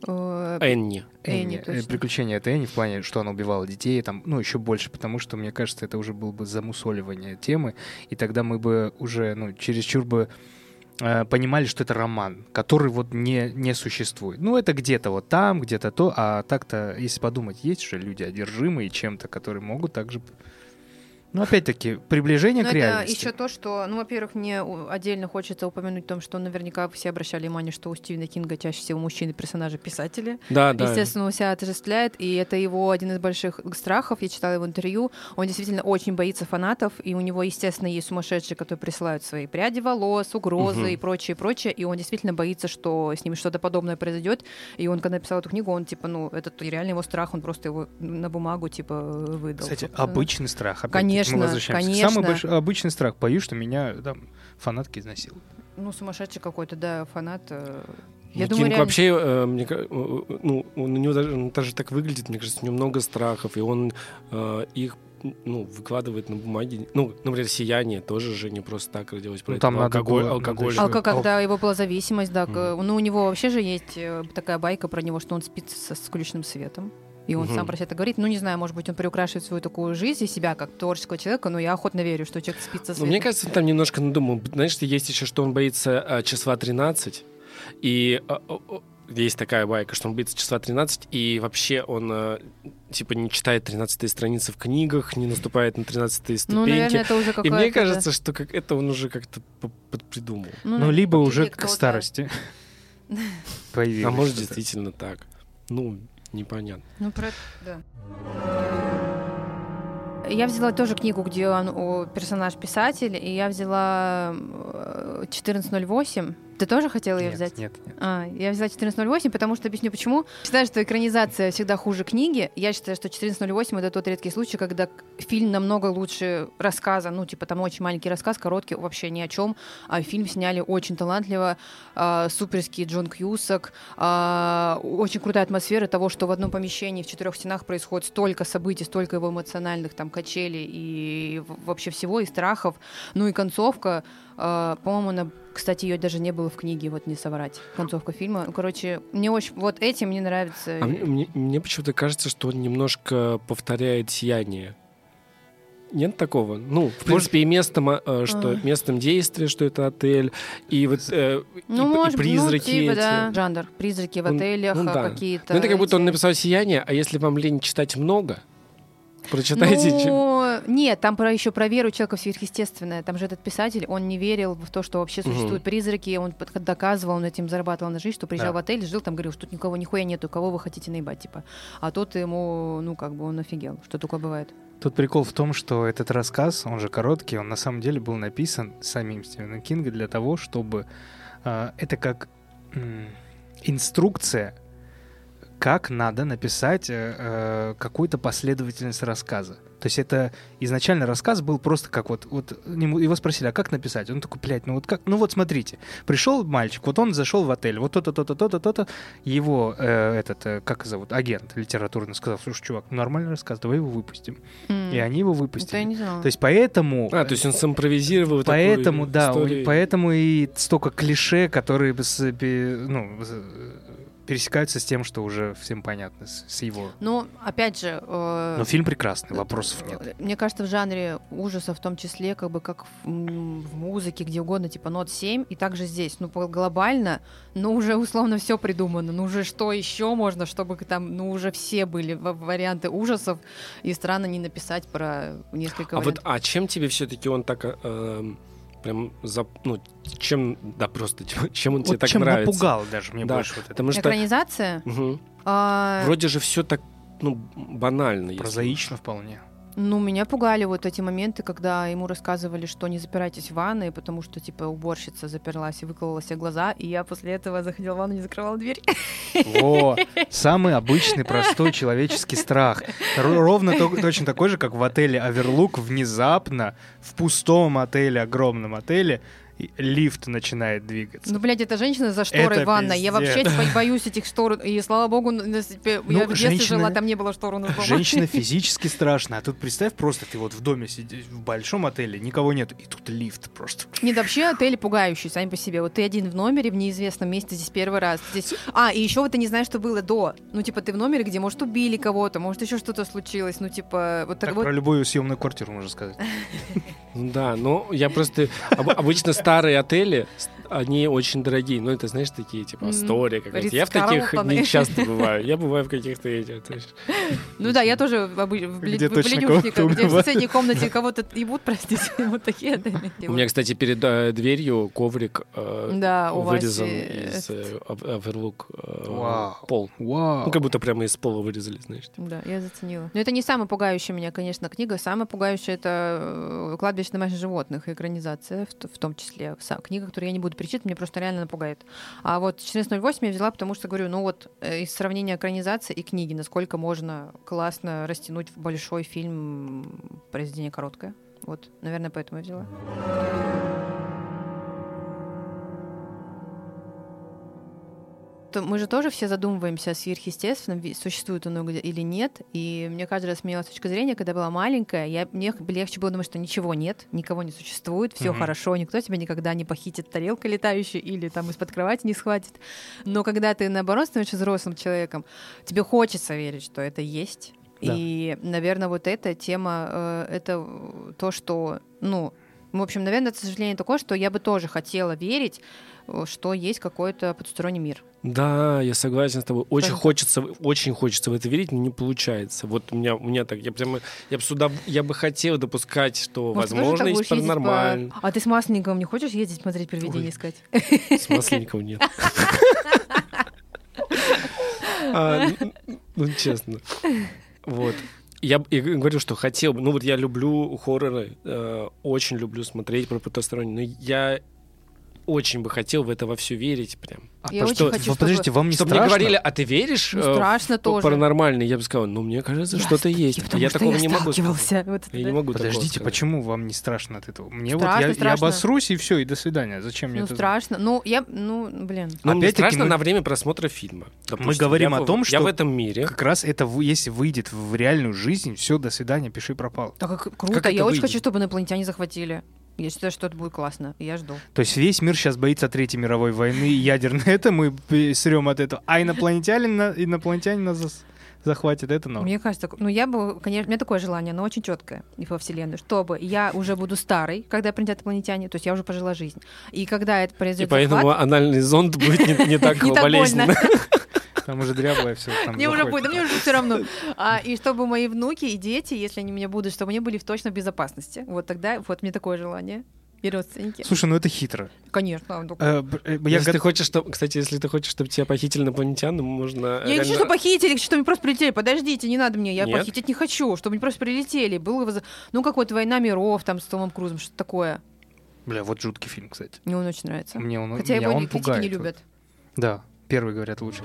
Э, Энни. Энни, э, точно. приключения этой Энни в плане, что она убивала детей, там, ну, еще больше, потому что, мне кажется, это уже было бы замусоливание темы, и тогда мы бы уже, ну, чересчур бы э, понимали, что это роман, который вот не, не существует. Ну, это где-то вот там, где-то то, а так-то, если подумать, есть же люди одержимые чем-то, которые могут также... Ну, опять-таки, приближение Ну, к это реальности. еще то, что, ну, во-первых, мне отдельно хочется упомянуть о том, что наверняка все обращали внимание, что у Стивена Кинга чаще всего мужчины персонажи писатели. Да, да. Естественно, он себя отождествляет, и это его один из больших страхов. Я читала его интервью. Он действительно очень боится фанатов, и у него, естественно, есть сумасшедшие, которые присылают свои пряди волос, угрозы Мгм. и прочее, прочее. И он действительно боится, что с ним что-то подобное произойдет. И он, когда написал эту книгу, он типа, ну, это реально его страх, он просто его на бумагу типа выдал. Кстати, собственно. обычный страх. опять-таки, Конечно, мы возвращаемся. конечно. Самый большой обычный страх. Боюсь, что меня там фанатки изнасилуют. Ну, сумасшедший какой-то, да, фанат. э, Ну, Я Кинг думаю, реально- вообще, э, мне, ка- э, ну, он, у него даже, он даже так выглядит, мне кажется, у него много страхов, и он э, их ну, выкладывает на бумаге. Ну, например, «Сияние» тоже же не просто так родилось. Про Ну, этого там надо алкоголь, было- алкоголь. надо Алка, Ал- когда его была зависимость, да, к- ну у него вообще же есть э, такая байка про него, что он спит со включенным светом. И он Мгм. сам про себя это говорит. Ну, не знаю, может быть, он приукрашивает свою такую жизнь и себя как творческого человека, но я охотно верю, что человек спит со Ну, мне кажется, он там немножко надумал. Знаешь, есть еще, что он боится а, числа 13. И а, а, есть такая байка, что он боится числа 13, и вообще он а, типа не читает 13 страницы в книгах, не наступает на 13 ну, ступеньки. наверное, это уже и мне кажется, что как это он уже как-то подпридумал. Ну, наверное, либо уже к старости появилось. а может, действительно так. Ну, непонятно. Ну, про... да. Я взяла тоже книгу, где он о, персонаж писатель, и я взяла э, 1408. Ты тоже хотела ее Нет, взять? Нет, нет. А, я взяла 1408, потому что объясню почему. Считаю, что экранизация всегда хуже книги. Я считаю, что 1408 это тот редкий случай, когда фильм намного лучше рассказа. Ну, типа, там очень маленький рассказ, короткий, вообще ни о чем. А фильм сняли очень талантливо. а, суперский Джон Кьюсак. а, очень крутая атмосфера того, что в одном помещении в четырех стенах происходит столько событий, столько его эмоциональных там качелей и вообще всего, и страхов. Ну и концовка. А, по-моему, она кстати, ее даже не было в книге, вот не соврать. Концовка фильма. Ну, короче, мне очень... Вот этим мне нравится. А мне, мне- мне почему-то кажется, что он немножко повторяет сияние. Нет такого? Ну, в принципе, и местом, э, что, А. местом действия, что это отель, и вот э, и- Ну, и, может быть, призраки ну, типа, эти. да. Жанр. Призраки в Ну, отелях ну а, да. какие-то. Ну, это как будто он эти- написал «Сияние», а если вам лень читать много, прочитайте... Ну, нет, там про, еще про веру человека в сверхъестественное. Там же этот писатель, он не верил в то, что вообще существуют призраки, он доказывал, он этим зарабатывал на жизнь, что приезжал Да. в отель, жил там, говорил, что тут никого нихуя нету, кого вы хотите наебать, типа. А тут ему, ну, как бы он офигел, что такое бывает. Тут прикол в том, что этот рассказ, он же короткий, он на самом деле был написан самим Стивеном Кингом для того, чтобы э, это как м, инструкция, как надо написать э, э, какую-то последовательность рассказа. То есть это изначально рассказ был просто как вот, вот ему- его спросили, а как написать? Он такой, блядь, ну вот как, ну вот смотрите, пришел мальчик, вот он зашел в отель, вот то-то, то-то, то-то, то-то, его э, этот, э, как зовут, агент литературный сказал, слушай, чувак, нормальный рассказ, давай его выпустим. И они его Это я выпустили. не знала. То есть поэтому... А, то есть он симпровизировал такую Поэтому, да, у- историю. поэтому и столько клише, которые ну, пересекаются с тем, что уже всем понятно, с, с его. Ну, опять же... э, Но фильм прекрасный, вопросов нет. Мне кажется, в жанре ужаса, в том числе, как бы как в, в музыке, где угодно, типа нот 7, и также здесь, ну, глобально, ну, уже условно все придумано, ну, уже что еще можно, чтобы там, ну, уже все были в- варианты ужасов, и странно не написать про несколько А вот, вариантов. а чем тебе все-таки он так, э, эм, прям, зап- ну, чем, да, просто, чем, он тебе Вот так чем нравится? напугал даже мне Да, больше вот это. Потому что Экранизация? мгм, А, вроде же все так, ну, банально. если Прозаично вполне. Ну, меня пугали вот эти моменты, когда ему рассказывали, что не запирайтесь в ванной, потому что, типа, уборщица заперлась и выколола себе глаза, и я после этого заходила в ванну и не закрывала дверь. Во, самый обычный, простой человеческий страх. Ровно то- точно такой же, как в отеле Оверлук внезапно в пустом отеле, огромном отеле, лифт начинает двигаться. Ну, блядь, это женщина за шторой Это в ванной. Я пиздец. вообще боюсь этих штор. И слава богу, я Ну, в детстве женщина- жила, там не было штор у нас дома. Женщина физически страшная, а тут представь, просто ты вот в доме сидишь, в большом отеле, никого нет, и тут лифт просто. Нет, вообще отели пугающие сами по себе. Вот ты один в номере в неизвестном месте здесь первый раз. Здесь... А, и еще вот ты не знаешь, что было до. Ну, типа, ты в номере, где, может, убили кого-то, может, еще что-то случилось. Ну, типа, вот Так вот. про любую съемную квартиру можно сказать. Ну Да, но я просто... об- обычно старые отели, они очень дорогие. Ну, это, знаешь, такие, типа. Астория какая-то. Я в таких не часто бываю. Я бываю в каких-то этих... то есть, Ну да, я тоже в, блин- Где в соседней комнате кого-то ебут, простите, вот такие отели. У меня, кстати, перед э, дверью коврик э, вырезан из э, ов- оверлук пол. Вау. Ну, как будто прямо из пола вырезали, знаешь. Да, я заценила. Но это не самая пугающая меня, конечно, книга. Самая пугающая это э, «Кладбище домашних животных», экранизация, в, в том числе. Книга, которую я не буду перечитывать, мне просто реально напугает. А вот 14.08 я взяла, потому что, говорю, ну вот э, из сравнения экранизации и книги, насколько можно классно растянуть в большой фильм произведение короткое. Вот, наверное, поэтому я взяла. Мы же тоже все задумываемся о сверхъестественном, существует оно или нет. И мне каждый раз смеялась с точки зрения, когда была маленькая, я, мне легче было думать, что ничего нет, никого не существует, все Мгм. хорошо, никто тебя никогда не похитит тарелкой летающей или там из-под кровати не схватит. Но когда ты, наоборот, становишься взрослым человеком, тебе хочется верить, что это есть. Да. И, наверное, вот эта тема, э, это то, что, ну, в общем, наверное, это сожаление такое, что я бы тоже хотела верить, что есть какой-то потусторонний мир. Да, я согласен с тобой. Очень Тоже. хочется, очень хочется в это верить, но не получается. Вот у меня, у меня так, я прямо, я бы сюда, я бы хотел допускать, что Может, возможно есть ездить по- паранормально. А ты с Масленниковым не хочешь ездить смотреть привидения Ой. искать? С Масленниковым нет. А, ну, честно. Вот. Я, я говорю, что хотел бы, ну вот я люблю хорроры, э, очень люблю смотреть про потусторонние, но я очень бы хотел в это во все верить прям. А Я по- очень что- хочу, вот подождите, чтобы- вам не Чтобы мне страшно? говорили, а ты веришь Ну, э, страшно в тоже. паранормальное? Я бы сказал, ну, мне кажется, Я что-то ст- есть. потому Я что такого я не могу сказать. сталкивался. Вот Я не могу Подождите, почему вам не страшно от этого? Мне вот Страшно, я, я страшно. обосрусь и все, и до свидания. Зачем мне Ну, это? страшно. Ну, я, ну, блин. Ну, мне Опять-таки страшно мы- на время просмотра фильма. Допустим, говорим я о том, Я что в этом мире. Как раз это, если выйдет в реальную жизнь, все, до свидания, пиши пропал. Так как круто. Как я очень хочу, чтобы инопланетяне захватили. Я считаю, что это будет классно. и Я жду. То есть весь мир сейчас боится Третьей мировой войны и ядерной. Это мы срем от этого. А инопланетяне, на- инопланетяне нас захватят. Это но. Мне кажется, ну я бы, конечно, у меня такое желание, но очень четкое и во Вселенной, чтобы я уже буду старой, когда прилетят инопланетяне, то есть я уже пожила жизнь. И когда это И произойдет поэтому захват, анальный зонд будет Не так болезненно. Там уже дряблое все. мне уже будет, мне уже все равно. А, и чтобы мои внуки и дети, если они у меня будут, чтобы они были в точно в безопасности. Вот тогда, вот мне такое желание. И родственники. Слушай, ну это хитро. Конечно. ну, Э, э, Я Если ты хочешь, чтобы, кстати, если ты хочешь, чтобы тебя похитили инопланетяне, можно. Я не реально- хочу, чтобы похитили, чтобы они просто прилетели. Подождите, не надо мне, я Нет? похитить не хочу, чтобы они просто прилетели. Было, воз- ну, какой-то «Война миров» там с Томом Крузом, что такое. Бля, вот жуткий фильм, кстати. Мне он очень нравится. Мне он, Хотя меня его он не, критики пугает. не вот. любят. Да, первый говорят лучше.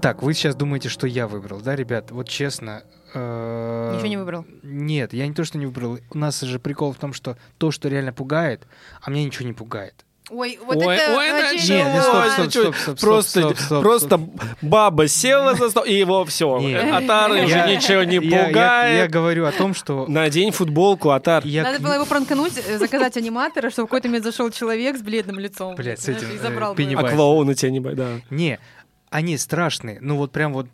Так, вы сейчас думаете, что я выбрал, да, ребят? Вот честно. э, Ничего не выбрал. Нет, я не то, что не выбрал. У нас же прикол в том, что то, что реально пугает, а меня ничего не пугает. Ой, вот Ой, это ой, очень- началось. Нет, стоп, Ой, стоп, чё, стоп, стоп, Просто, стоп, стоп, просто стоп. баба села за стол, и его все. Не. Атар уже Я- ничего не Я- я- пугает. Я говорю о том, что Надень футболку, Атар. я Надо было его пранкануть, э, заказать аниматора, чтобы в какой-то момент зашел человек с бледным лицом. Блядь, с этим, И э, забрал его. А клоуны тебя не боятся. Да. Не, они страшные. Ну вот прям вот,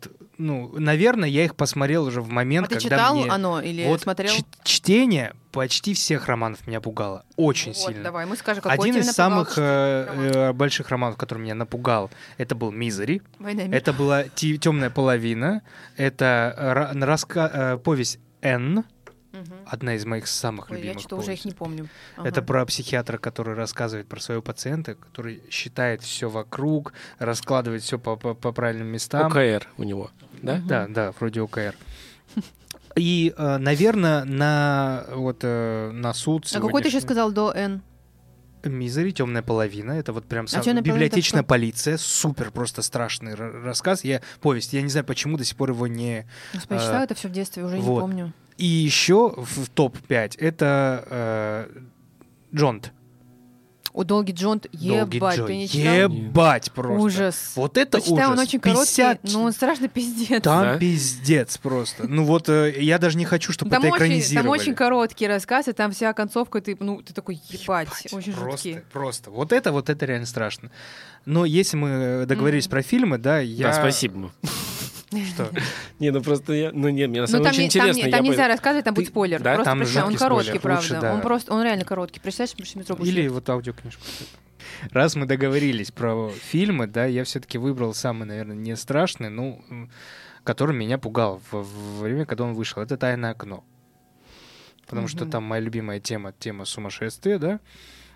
ну, наверное, я их посмотрел уже в момент, А ты когда читал мне... оно или вот смотрел? чтение почти всех романов меня пугало. Очень Вот, сильно. давай, мы скажем, какой Один из напугал самых э, э, больших романов, который меня напугал, это был «Мизери». Это была темная половина. Это ра- раска- э, повесть Н, Одна из моих самых Ой, я любимых что-то уже их не помню. Это Ага. про психиатра, который рассказывает про своего пациента, который считает все вокруг, раскладывает все по, по- по правильным местам. ОКР у него, да? Мгм. Да, да, вроде ОКР. И, наверное, на вот э, на суд А какой ты еще сегодняшний- сказал до Н? Мизери, темная половина. Это вот прям сам... «Темная половина» это библиотечная полиция. Супер просто страшный рассказ. Я повесть. Я не знаю, почему до сих пор его не. Господи, А, читала это все в детстве, уже вот. не помню. И еще в топ 5 это э, Джонт. У Долги Джонт, Долгий ебать, Джо. ты не читал? Ебать просто. Ужас. Вот это Почитай, ужас. он очень короткий, 50 но он страшно пиздец. Там Да? пиздец просто. Ну вот э, я даже не хочу, чтобы Там это очень, экранизировали. там очень короткий рассказ, и там вся концовка, ты, ну, ты такой, ебать, Ебать, очень просто, жуткий. просто. Вот это, вот это реально страшно. Но если мы договорились Мгм. про фильмы, да, я... Да, спасибо. Что? Не, ну просто я... Ну нет, мне на Ну, самом там, деле не- там, интересно. там бы- нельзя рассказывать, там будет спойлер. да? Просто Там прочитай, он короткий, правда. Он просто, он реально короткий. Представляешь, что метро будет Или вот аудиокнижку. Раз мы договорились про фильмы, да, я все-таки выбрал самый, наверное, не страшный, ну, который меня пугал в, время, когда он вышел. Это «Тайное окно». Потому что там моя любимая тема, тема сумасшествия, да.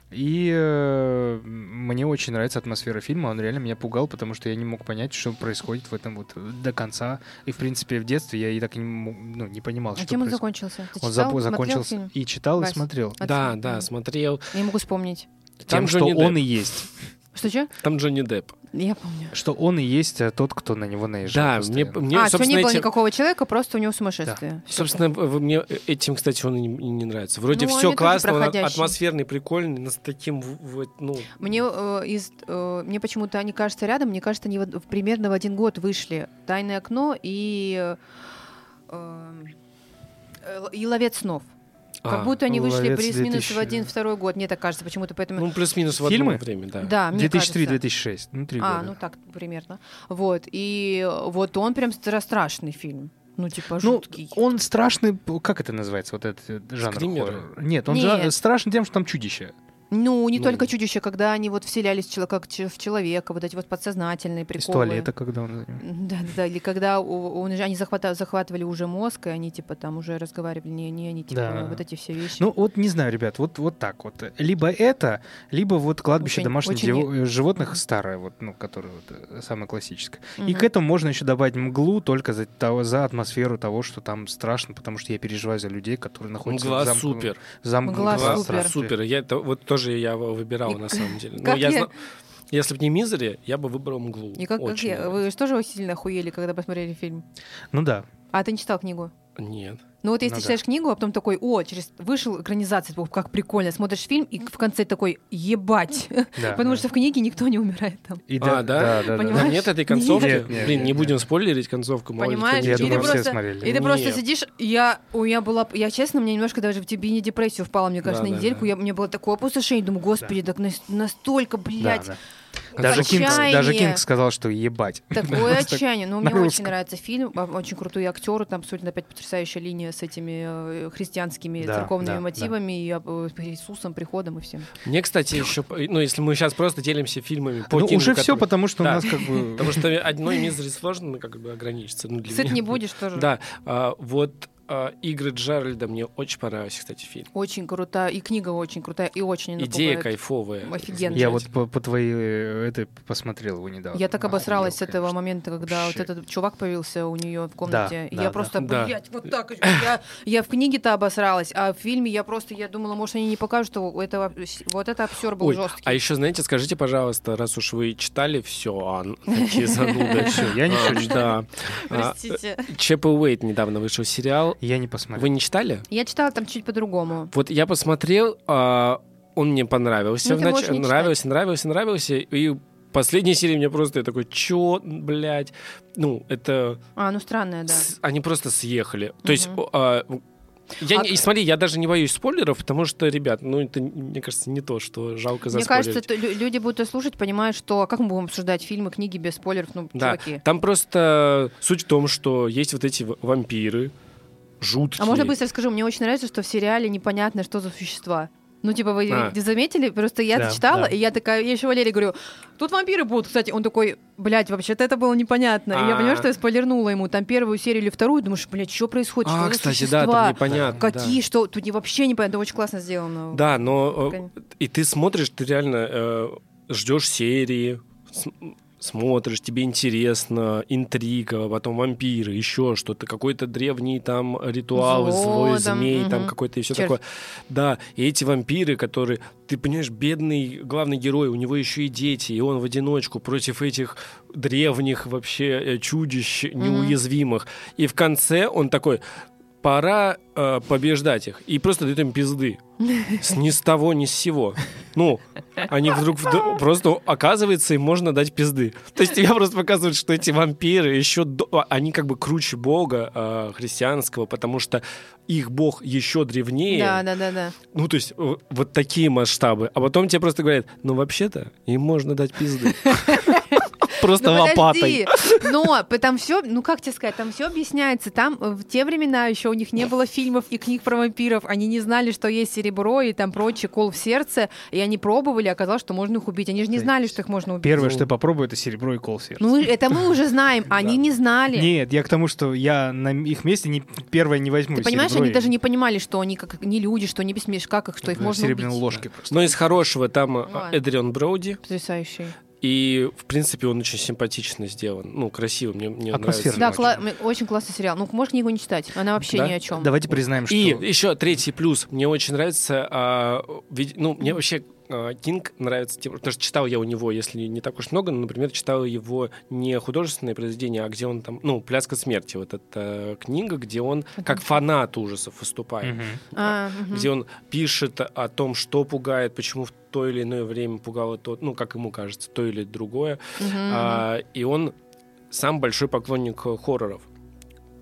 И э, мне очень нравится атмосфера фильма. Он реально меня пугал, потому что я не мог понять, что происходит в этом вот до конца. И, в принципе, в детстве я и так не, ну, не понимал, А что чем он происходит. закончился? Ты Он читал, закончился фильм? и читал, Вась? и смотрел. А Да, да, смотрел. Я не могу вспомнить. Тем, Там что он и есть. Что, что? Там Джонни Депп. Я помню. Что он и есть э, тот, кто на него наезжает. Да, мне, постоянно. мне а, что не было этим- никакого человека, просто у него сумасшествие. Всё. Собственно, в- мне этим, кстати, он и не, нравится. Вроде Ну, все классно, он проходящие. атмосферный, прикольный, но с таким, в- в- ну, Мне, э, из, э, мне почему-то они кажутся рядом, мне кажется, они вот в- примерно в один год вышли «Тайное окно» и, э, э, и «Ловец снов». Как а, будто они вышли плюс-минус 2000. в один второй год, мне так кажется, почему-то поэтому... ну, плюс-минус в Фильмы? одно время, да. да, мне кажется. 2003-2006. Ну, три А, года. ну так примерно. Вот, и вот он прям стра- страшный фильм. Ну, типа, Ну, жуткий. он страшный, как это называется, вот этот жанр Скример? хоррор? Нет, он Нет. жа- страшный тем, что там чудище. Ну, не Ну. только чудища, когда они вот вселялись как в человека, вот эти вот подсознательные Из приколы. туалета, когда он... Да, да, да. Или когда он они захвата- захватывали уже мозг, и они типа там уже разговаривали, не, не они, типа, Да. вот эти все вещи. Ну, вот не знаю, ребят, вот, вот так вот. Либо это, либо вот кладбище Очень- домашних очень диво- животных старое, вот, ну, которое вот, э, самое классическое. И Мгм. к этому можно еще добавить мглу только за, того, за атмосферу того, что там страшно, потому что я переживаю за людей, которые находятся Мгла в замку- супер. замкнутом Мгла Мгла супер. супер. Я это вот тоже я выбирал на самом деле. Ну, Как я я- зна- Если бы не Мизери, я бы выбрал мглу. И как, как я? нравится. Вы же тоже сильно охуели, когда посмотрели фильм? Ну да. А ты не читал книгу? Нет. Ну вот если Ну ты читаешь книгу, а потом такой, о, через вышел экранизация, типа, как прикольно, смотришь фильм, и в конце такой, ебать, да потому да. что в книге никто не умирает там. И А, да? Да, да, да? Там нет этой концовки? Нет, нет, Блин, нет, не нет. будем спойлерить концовку. Понимаешь? И ты думаю, просто- смотрели. И ты просто Нет. сидишь, я, у я была, я честно, мне немножко даже в тебе не депрессию впала, мне кажется, Да, на да, недельку, да. я, мне было такое опустошение, думаю, господи, так нас- настолько, Да, блядь, да. Даже Кинг, даже Кинг сказал, что ебать. Такое отчаяние. Ну, на мне очень нравится фильм. Очень крутые актеры. Там абсолютно опять потрясающая линия с этими э, христианскими Да, церковными да, мотивами и э, Иисусом, приходом и всем. Мне, кстати, еще, ну, если мы сейчас просто делимся фильмами по Ну, Кингу, уже все, потому что у нас как бы... Потому что одной Мизери сложно ну, как бы ограничиться. Ну, для Сыт не будешь тоже. Да, а, вот игры Джеральда мне очень понравился, кстати, фильм. Очень крутая. И книга очень крутая. И очень Идея кайфовая. Офигенно. Я вот по, по твоей э, это посмотрел его недавно. Я так обосралась с Охуел, этого конечно. момента, когда Вообще. вот этот чувак появился у нее в комнате. Да, я да. просто, Да. блядь, вот так. Я, я в книге-то обосралась, а в фильме я просто, я думала, может, они не покажут, что у этого, вот это обсер был Ой, жесткий. а еще, знаете, скажите, пожалуйста, раз уж вы читали все, а, какие зануды. Я ничего А, не читал. Да. А, Простите. Чеп и Уэйт недавно вышел сериал. Я не Вы посмотрел. не читали? Я читала там чуть по-другому. Вот я посмотрел, а, он мне понравился. Ну, не Нравился, нравился, нравился. И последняя серия мне просто я такой, чё, блядь? Ну, это... А, ну странная, да. с- Они просто съехали. То есть... А, я А- не, и смотри, я даже не боюсь спойлеров, потому что, ребят, ну это, мне кажется, не то, что жалко Мне заспойлерить. кажется, то лю- люди будут это слушать, понимают, что как мы будем обсуждать фильмы, книги без спойлеров, ну, Да, чуваки. там просто суть в том, что есть вот эти вампиры, жуткие. А можно быстро скажу, мне очень нравится, что в сериале непонятно, что за существа. Ну, типа, вы А. заметили? Просто я Да, читала, да. и я такая, я еще Валерий говорю, тут вампиры будут, кстати. Он такой, блядь, вообще-то это было непонятно. И я А. понимаю, что я спойлернула ему там первую серию или вторую, думаешь, блядь, что происходит? А, что кстати, да, там непонятно. да. Какие, что? Тут не- вообще непонятно, очень классно сделано. Да, но э, и ты смотришь, ты реально э, ждешь серии, смотришь, тебе интересно, интрига, потом вампиры, еще что-то, какой-то древний там ритуал, Зло злой там, змей, там мгм. какой-то и все Черт. такое. Да, и эти вампиры, которые, ты понимаешь, бедный главный герой, у него еще и дети, и он в одиночку против этих древних вообще э, чудищ неуязвимых. И в конце он такой, пора э, побеждать их. И просто дает им пизды. С ни с того, ни с сего. Ну, они вдруг вд- просто, оказывается, им можно дать пизды. То есть тебе просто показывают, что эти вампиры еще, до- а, они как бы круче бога э, христианского, потому что их бог еще древнее. Да, да, да, да. Ну, то есть вот такие масштабы. А потом тебе просто говорят, ну, вообще-то им можно дать пизды. Просто Ну, лопатой. Но там все, ну как тебе сказать, там все объясняется. Там э, в те времена еще у них не было фильмов и книг про вампиров. Они не знали, что есть серебро и там прочий кол в сердце. И они пробовали, оказалось, что можно их убить. Они же не знали, что их можно убить. Первое, что я попробую, это серебро и кол сердца. Ну мы- это мы уже знаем, а они не знали. Нет, я к тому, что я на их месте не, первое не возьму Ты понимаешь, серебро они и- даже не понимали, что они как не люди, что они бессмертны, как их, что их можно убить. ложкой просто. Но из хорошего там э. Эдриан Броуди. Потрясающий. И, в принципе, он очень симпатично сделан. Ну, красиво, мне, мне Атмосферно. нравится. Да, очень. кла- очень классный сериал. Ну, можешь книгу не читать. Она вообще Да? ни о чем. Давайте признаем, что... И еще третий плюс. Мне очень нравится... а, ведь- ну, мне вообще Кинг нравится тем, потому что читал я у него, если не так уж много, но, например, читал его не художественное произведение, а где он там, ну, «Пляска смерти», вот эта книга, где он как фанат ужасов выступает. Мгм. А, мгм. где он пишет о том, что пугает, почему в то или иное время пугало то, ну, как ему кажется, то или другое. Мгм. А, и он сам большой поклонник э, хорроров.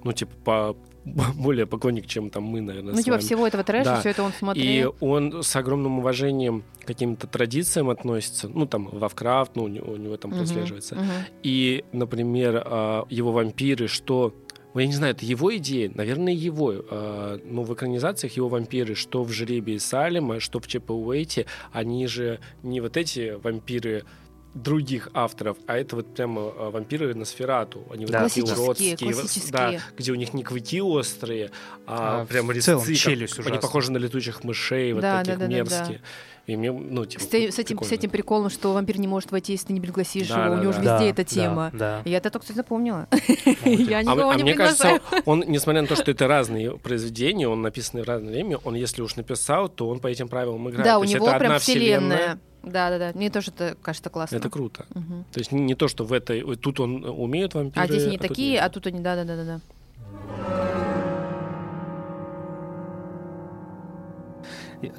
Ну, типа, по более поклонник, чем там мы, наверное, Ну, с типа вами. всего этого трэша, Да. все это он И смотрел. он с огромным уважением к каким-то традициям относится. Ну, там, Лавкрафт, ну, у него, у него там Мгм, прослеживается. мгм. И, например, а, его вампиры, что я не знаю, это его идея, наверное, его. Э, но в экранизациях его вампиры, что в «Жребии Салема», что в «ЧП Уэйте», они же не вот эти вампиры других авторов, а это вот прямо э, вампиры на сферату. Они да. вот такие уродские, классические. да, где у них не клыки острые, а, А прям целом резцы, как- челюсть они ужасная. похожи на летучих мышей, вот Да, таких да, да, да, мерзкие. И мне, ну, типа, С, с этим, с этим приколом, что вампир не может войти, если ты не пригласишь Да, его. да, У него же да. везде Да, эта тема. Да, да. Я это только кстати, запомнила. Я А, никого а не мне приглашаю. кажется, он, несмотря на то, что это разные произведения, он написанный в разное время, он, если уж написал, то он по этим правилам играет. Да, То у есть него это прям одна вселенная. Да, да, да. Мне тоже это кажется классно. Это круто. Мгм. То есть не, не то, что в этой... ой, Тут он умеет вампиры, А здесь они тут такие, нет. а тут они, да, да, да, да, да.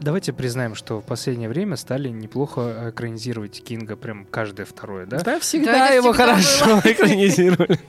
Давайте признаем, что в последнее время стали неплохо экранизировать Кинга, прям каждое второе, да? Да, всегда Да, его всегда хорошо экранизировали.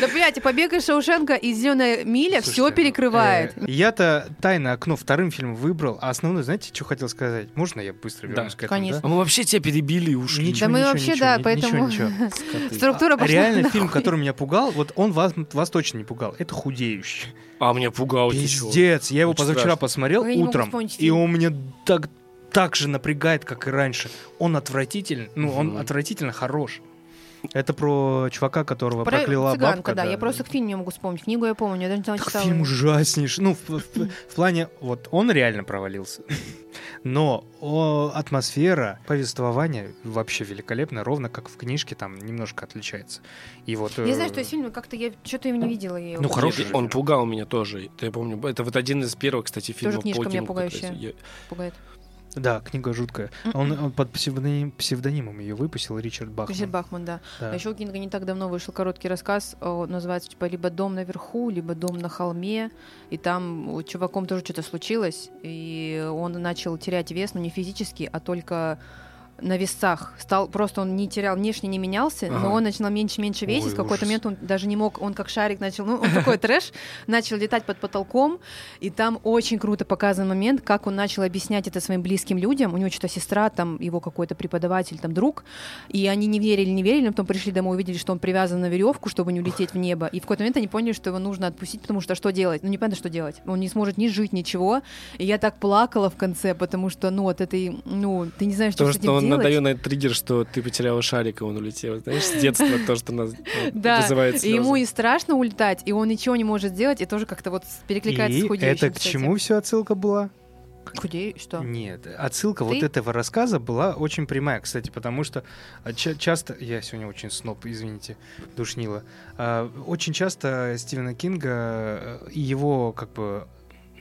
Да, блядь, и побег из Шаушенка и зеленая миля все Слушайте, перекрывает. э, Я-то тайное окно вторым фильмом выбрал, а основное, знаете, что хотел сказать? Можно я быстро вернусь к этому? конечно. А мы вообще тебя перебили и ушли. Ничего, Да мы вообще, да, поэтому структура А пошла Реально фильм, который меня пугал, вот он вас, вас точно не пугал. Это худеющий. А меня пугал? Пиздец. Я его позавчера посмотрел утром, и он меня так, так же напрягает, как и раньше. Он отвратительный. Ну, он отвратительно хорош. Это про чувака, которого Про прокляла цыганка, бабка. да. Я просто фильм не могу вспомнить. Книгу я помню, я даже не Так читала. фильм ужаснейший. Ну, в, в- в плане, вот он реально провалился. Но о, атмосфера, повествование вообще великолепно, ровно как в книжке, там немножко отличается. И вот... Я знаю, э, что есть фильм, но как-то я что-то его не видела. Я его. Ну, хороший Он пугал меня тоже. Это я помню. Это вот один из первых, кстати, фильмов книжка по меня пугающая. я- пугает. Да, книга жуткая. Он, он под псевдоним- псевдонимом ее выпустил, Ричард Бахман. Ричард Бахман, да. Да. А еще у Кинга не так давно вышел короткий рассказ, о, называется типа либо «Дом наверху», либо «Дом на холме», и там у чуваком тоже что-то случилось, и он начал терять вес, но не физически, а только на весах. Стал, просто он не терял, внешне не менялся, Ага. но он начинал меньше-меньше весить. Ой, в какой-то момент он даже не мог, он как шарик начал, ну, он такой трэш, начал летать под потолком, и там очень круто показан момент, как он начал объяснять это своим близким людям. У него что-то сестра, там его какой-то преподаватель, там друг, и они не верили, не верили, но потом пришли домой, увидели, что он привязан на веревку, чтобы не улететь в небо. И в какой-то момент они поняли, что его нужно отпустить, потому что что делать? Ну, непонятно, что делать. Он не сможет ни жить, ничего. И я так плакала в конце, потому что, ну, от этой, ну, ты не знаешь, что Потому с что этим делать. Надает на этот триггер, что ты потеряла шарик, и он улетел. Знаешь, с детства то, что нас Да, вызывает и ему слезы. и страшно улетать, и он ничего не может сделать, и тоже как-то вот перекликается с И худеющим. это к чему все отсылка была? Худею, что? Нет, отсылка вот Ты? этого рассказа была очень прямая, кстати, потому что а, ча- часто, я сегодня очень сноб, извините, душнила, очень часто Стивена Кинга э, и его как бы,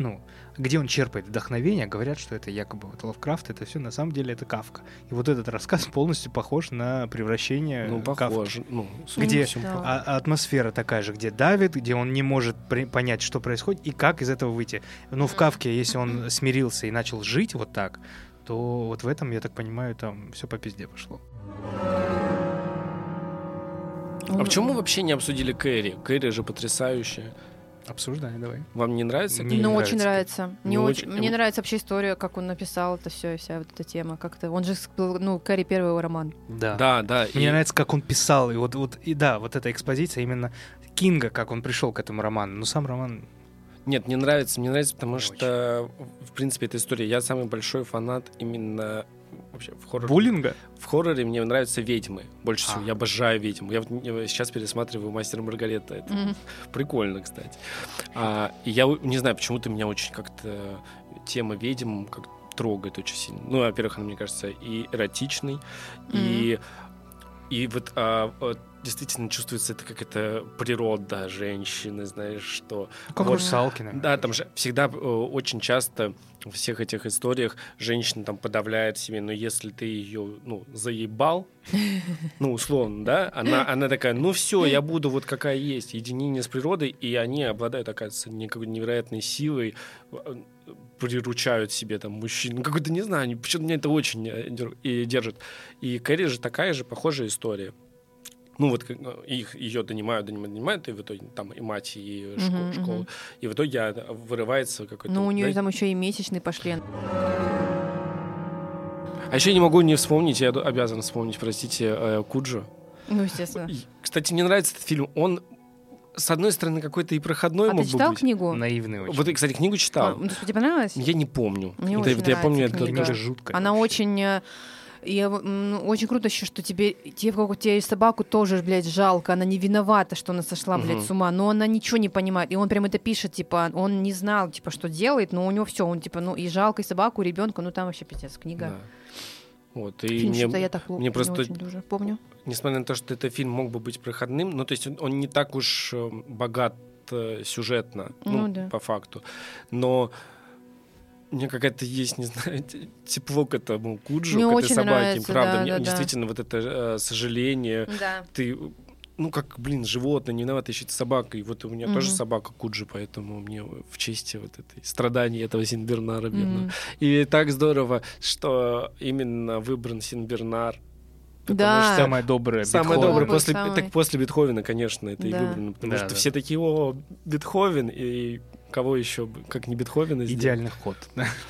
ну, где он черпает вдохновение, говорят, что это якобы вот Лавкрафт, это все, на самом деле это Кавка. И вот этот рассказ полностью похож на превращение Ну, Кавки. похоже. Ну, судя Где Да. А, а атмосфера такая же, где давит, где он не может при- понять, что происходит и как из этого выйти. Но в. Кавке, если он смирился и начал жить вот так, то вот в этом, я так понимаю, там все по пизде пошло. А почему вообще не обсудили Кэрри? Кэрри же потрясающая. Обсуждай, давай. Вам не нравится? Мне ну, очень нравится. нравится. Мне, очень, очень- мне нравится вообще история, как он написал это все и вся вот эта тема. Как-то он же, ну, Кэрри первый его роман. Да. Да, да. Мне и- нравится, как он писал, и вот, вот, и да, вот эта экспозиция именно Кинга, как он пришел к этому роману. Но сам роман Нет, мне нравится, мне нравится, потому Не что, в принципе, эта история. Я самый большой фанат именно вообще в хорроре. буллинга. В хорроре мне нравятся ведьмы больше всего. А. Я обожаю ведьм. Я, вот не- сейчас пересматриваю «Мастера и Маргарета». Это Мгм. прикольно, кстати. А, и я не знаю, почему-то меня очень как-то тема ведьм как трогает очень сильно. Ну, во-первых, она, мне кажется, и эротичной, и, и вот а, а, действительно чувствуется это как это природа женщины, знаешь, что... Как Вот. русалки, наверное. Да, там же всегда э, очень часто во всех этих историях женщина там подавляет себе, но если ты ее, ну, заебал, ну, условно, да, она, она такая, ну все, я буду вот какая есть, единение с природой, и они обладают, оказывается, некой невероятной силой, э, приручают себе там мужчин, ну, какой-то, не знаю, почему-то меня это очень э, и держит. И Кэрри же такая же похожая история. Ну вот э, их ее донимают, донимают, донимают, и в итоге там и мать, и школ- Мгм, школа, мгм. и в итоге вырывается какой-то... Ну, у нее знаете, там еще и месячные пошли. А еще не могу не вспомнить, я обязан вспомнить, простите, э, Куджо. Ну, естественно. Кстати, мне нравится этот фильм. Он с одной стороны, какой-то и проходной А мог ты бы читал быть. книгу? Наивный очень. Вот, кстати, книгу читал. А, ну, тебе понравилось? Я не помню. Мне Это- очень вот я помню, нравится это книга. Книга тоже- жуткая. Она очень... э, И м, очень круто еще, что тебе, тебе, как, тебе собаку тоже, блядь, жалко, она не виновата, что она сошла, блядь, Мгм. с ума, но она ничего не понимает. И он прям это пишет, типа, он не знал, типа, что делает, но у него все, он, типа, ну, и жалко, и собаку, и ребенка, ну, там вообще пиздец, книга. Да. Вот, и Фильм, мне, я так мне не просто- очень дуже помню. несмотря на то, что этот фильм мог бы быть проходным, ну, то есть он, он не так уж э, богат э, сюжетно, ну, Ну да. по факту, но у меня какая-то есть, не знаю, тепло к этому Куджу, Мне к этой очень собаке, нравится, правда, да, мне да, да. действительно вот это э, сожаление, Да. ты, ну, как, блин, животное, не виноват, еще собака, и вот у меня тоже Мгм. собака Куджи, поэтому мне в честь вот этой страданий этого Синбернара бедного. Мгм. И так здорово, что именно выбран Синбернар. потому Да. что Самое доброе. Самое Бетховен. доброе после, самый. так после Бетховена, конечно, это и Да. выбрано. Потому Да, что да. все такие, о, Бетховен, и кого еще, как не Бетховена сделать? Идеальный ход.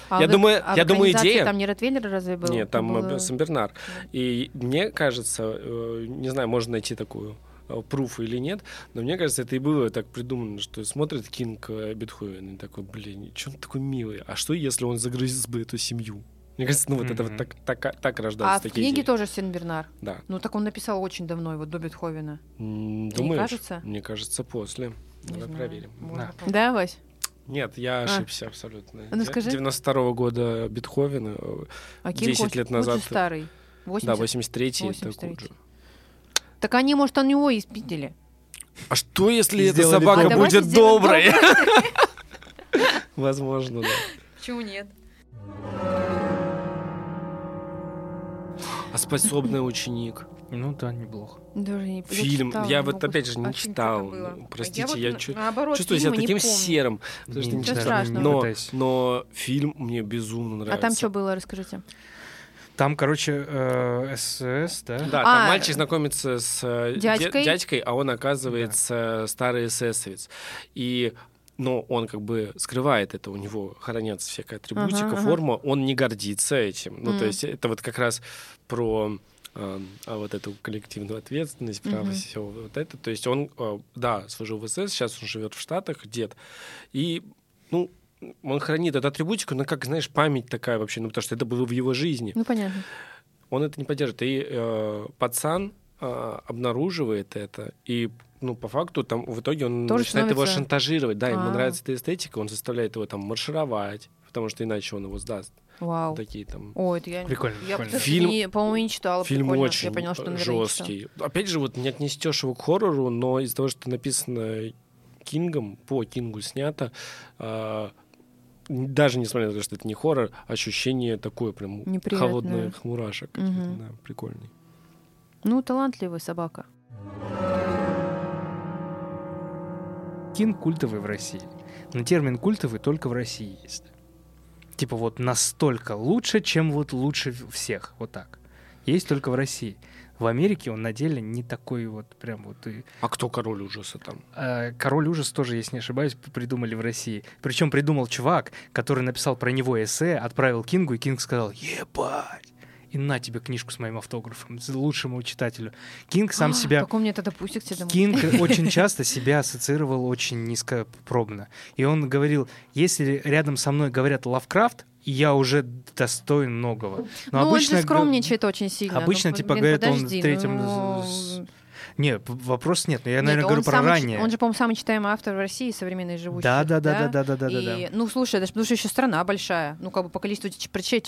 А Я в- думаю- а я думаю, идея- Там не Ротвейлер разве был? Нет, там э, Сен-Бернар. И мне кажется, э, не знаю, можно найти такую э, пруф или нет, но мне кажется, это и было так придумано, что смотрит Кинг э, Бетховен и такой, блин, что он такой милый, а что, если он загрыз бы эту семью? Мне кажется, ну вот это вот так, так, так А рождаются в такие книге идеи. тоже Сен-Бернар. Да. Ну, так он написал очень давно, его до Бетховена. Думаешь? кажется? Мне кажется, после. Не Давай знаю. проверим. Можно Да. Да, Вась? Нет, я ошибся абсолютно. Ну, скажи. 92 года Бетховена, э, А Кинг 10 очень- лет назад. старый. 80? да, 83-й это 83-й. Так они, может, у него и спидели. А что, если эта Сделали собака будет доброй? Возможно, да. Почему нет? А способный ученик. Ну да, неплохо. Даже не я Фильм. читала, Я вот опять же не А читал. Простите, вот я чу- наоборот, чувствую себя таким помню. серым. Потому что Не- не читал. Но, но фильм мне безумно нравится. А там что было, расскажите? Там, короче, э, СС, да? Да, А, там мальчик знакомится с э, дядькой. дя- дядькой, а он оказывается старый эсэсовец. И но он как бы скрывает это, у него хранятся всякая атрибутика, Ага, ага. форма, он не гордится этим. Ну, то есть это вот как раз про э, а вот эту коллективную ответственность, право Мгм. все вот это. То есть он, э, да, служил в СС, сейчас он живет в Штатах, дед. И, ну, он хранит эту атрибутику, но как, знаешь, память такая вообще, ну, потому что это было в его жизни Ну, понятно. он это не поддерживает. И э, пацан э, обнаруживает это, и ну, по факту, там, в итоге он Тоже начинает его становится- шантажировать. Да, ему А. нравится эта эстетика, он заставляет его там маршировать, потому что иначе он его сдаст. Вау. Такие там... О, это я... Прикольно, Я, прикольно. Фильм- не- по-моему, не читала. Фильм прикольно. очень Я поняла, что, не читала. жесткий. Опять же, вот не отнесешь его к хоррору, но из-за того, что написано Кингом, по Кингу снято, а, даже несмотря на то, что это не хоррор, ощущение такое прям Неприятное. холодных мурашек. каких-то, Мгм. Да, прикольный. Ну, талантливая собака. Кинг культовый в России. Но термин культовый только в России есть. Типа вот настолько лучше, чем вот лучше всех. Вот так. Есть только в России. В Америке он на деле не такой вот прям вот и А кто король ужаса там? Э, Король ужас тоже, если не ошибаюсь, придумали в России. Причем придумал чувак, который написал про него эссе, отправил Кингу, и Кинг сказал «Ебать!» И на тебе книжку с моим автографом, с лучшему читателю. Кинг сам А, себя... Как он мне тогда пустит к домой? Кинг очень часто себя ассоциировал очень низкопробно. И он говорил, если рядом со мной говорят Лавкрафт, я уже достоин многого. Но ну, обычно он же скромничает очень сильно. обычно, Ну, типа, блин, говорят, он подожди, в третьем ну, с- Не, п- вопрос нет. но Я, Нет, наверное, он говорю про ранее. Он же, по-моему, самый читаемый автор в России современной живущей. Да, да, да, да, да, да, да, И, да. ну, слушай, ж потому что еще страна большая. Ну, как бы по количеству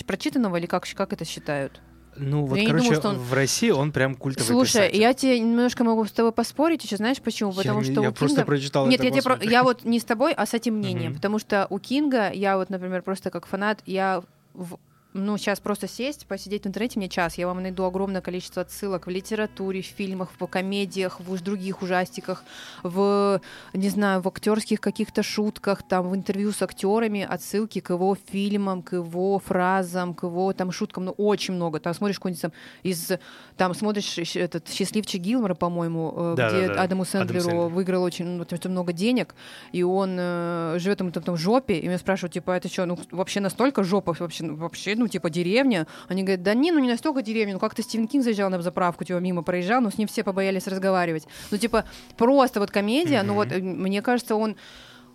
прочитанного или как, как это считают? Ну, вот, я короче, думаю, что он- в России он прям культовый Слушай, писатель. я тебе немножко могу с тобой поспорить еще, знаешь почему? Я Потому не- что я у просто Кинга... прочитал Нет, это, я, тебе про- я вот не с тобой, а с этим мнением. Мгм. Потому что у Кинга, я вот, например, просто как фанат, я в- ну, сейчас просто сесть, посидеть в интернете мне час, я вам найду огромное количество отсылок в литературе, в фильмах, в комедиях, в уж других ужастиках, в, не знаю, в актерских каких-то шутках, там, в интервью с актерами, отсылки к его фильмам, к его фразам, к его там шуткам, ну, очень много. Там смотришь какой-нибудь там из, там смотришь этот «Счастливчик Гилмора», по-моему, э, Да, где да, да. Адаму Адам Сэндлеру Сэндлер. выиграл очень, ну, очень много денег, и он э, живет ему там, там в жопе, и меня спрашивают, типа, это что, ну, вообще настолько жопа, вообще, ну, вообще, ну, ну, типа, деревня. Они говорят, да не, ну не настолько деревня, ну как-то Стивен Кинг заезжал на заправку, типа, мимо проезжал, но с ним все побоялись разговаривать. Ну, типа, просто вот комедия, ну вот, э, мне кажется, он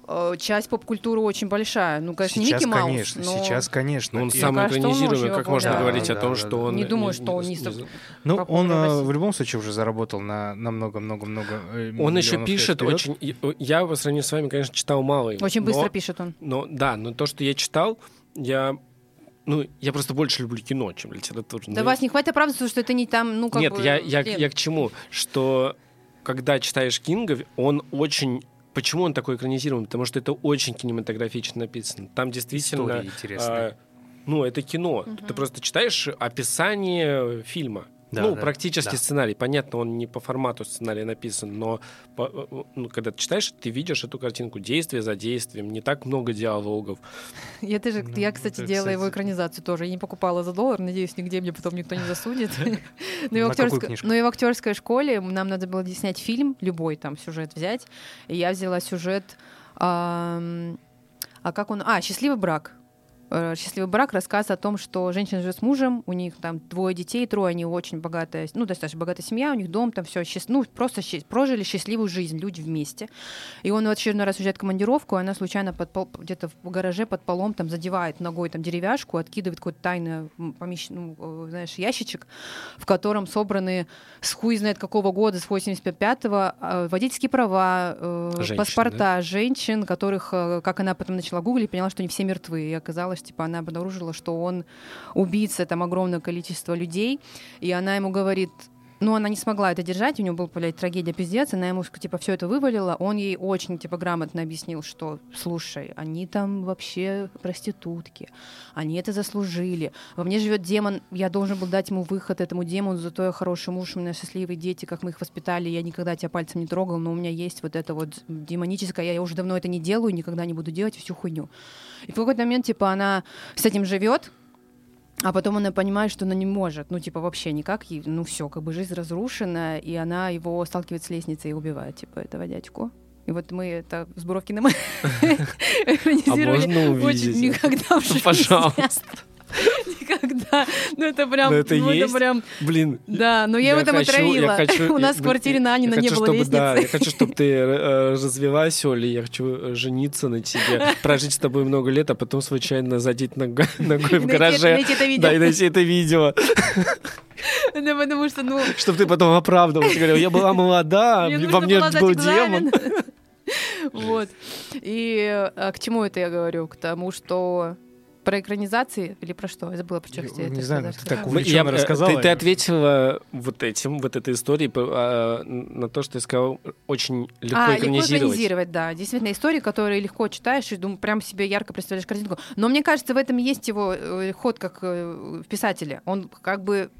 э, часть поп-культуры очень большая. Ну, конечно, сейчас, Микки Маус. конечно, но... сейчас, конечно. Ну, он И- самый кажется, он экранизируемый, как можно популярен. говорить о Да, том, да, что да. он... Не думаю, что он не не- Ну, он в э, России. в любом случае уже заработал на на много-много-много. Он еще пишет вперед. очень... Я по сравнению с вами, конечно, читал мало. Очень но- быстро пишет он. Но да, но то, что я читал, я... Ну, я просто больше люблю кино, чем литературу. Да Ну, вас не хватит оправдываться, что это не там, ну, как Нет, бы... я, я, я к чему? Что когда читаешь Кинга, он очень... Почему он такой экранизирован? Потому что это очень кинематографично написано. Там действительно... Истории интересные. а, ну, это кино. Ты просто читаешь описание фильма. Да, ну, да, практически да. сценарий. Понятно, он не по формату сценария написан, но по- ну, когда ты читаешь, ты видишь эту картинку действие за действием, не так много диалогов. Я тоже, Ну, я, кстати, это, делала его кстати. экранизацию тоже. Я не покупала за доллар, надеюсь, нигде мне потом никто не засудит. Но и в актерской- школе нам надо было снять фильм, любой там сюжет взять. И я взяла сюжет... А как он... А, «Счастливый брак». Э, «Счастливый брак» рассказ о том, что женщина живет с мужем, у них там двое детей, трое, они очень богатая, ну, достаточно богатая семья, у них дом, там все, ну, просто счаст- прожили счастливую жизнь, люди вместе. И он в очередной раз уезжает в командировку, и она случайно под пол- где-то в гараже под полом там задевает ногой там деревяшку, откидывает какой-то тайный помещ- ну, э, знаешь, ящичек, в котором собраны с хуй знает какого года, с 85-го, э, водительские права, э, Женщин, паспорта женщин, которых, как она потом начала гуглить, поняла, что они все мертвы. И оказалось, типа, она обнаружила, что он убийца там огромное количество людей, и она ему говорит, ну, она не смогла это держать, у него была, блядь, трагедия пиздец, она ему, типа, все это вывалила, он ей очень, типа, грамотно объяснил, что, слушай, они там вообще проститутки, они это заслужили, во мне живет демон, я должен был дать ему выход этому демону, зато я хороший муж, у меня счастливые дети, как мы их воспитали, я никогда тебя пальцем не трогал, но у меня есть вот это вот демоническое, я уже давно это не делаю, никогда не буду делать всю хуйню. И в какой-то момент, типа, она с этим живет, а потом она понимает, что она не может, ну, типа, вообще никак, и, ну, все, как бы жизнь разрушена, и она его сталкивает с лестницей и убивает, типа, этого дядьку. И вот мы это с Буровкиным экранизировали. А можно увидеть Очень никогда в жизни. Пожалуйста. Никогда. Ну, это прям... Ну, это ну, есть? прям... Блин, Да, но я, в этом хочу- отравила. я хочу- У нас в я- квартире на Анина я не было чтобы, лестницы. Да, я хочу, чтобы ты э, развелась, Оля, я хочу э, жениться на тебе, прожить с тобой много лет, а потом случайно задеть ногой, ногой в гараже. найти это видео. Да, и найти это видео. Да, потому что, ну, Чтобы ты потом оправдывался. Говорил, я была молода, во мне был демон. Вот. И а, к чему это я говорю? К тому, что про экранизации или про что? Я забыла, про что хотела не это знаю, сказать. ты так Мы- увлеченно я, э, рассказала. Ты, ты ответила вот этим, вот этой историей а, на то, что ты сказал, очень легко а, легко экранизировать. экранизировать, да. Действительно, истории, которые легко читаешь и дум, прям себе ярко представляешь картинку. Но мне кажется, в этом есть его э, ход как э, в писателе. Он как бы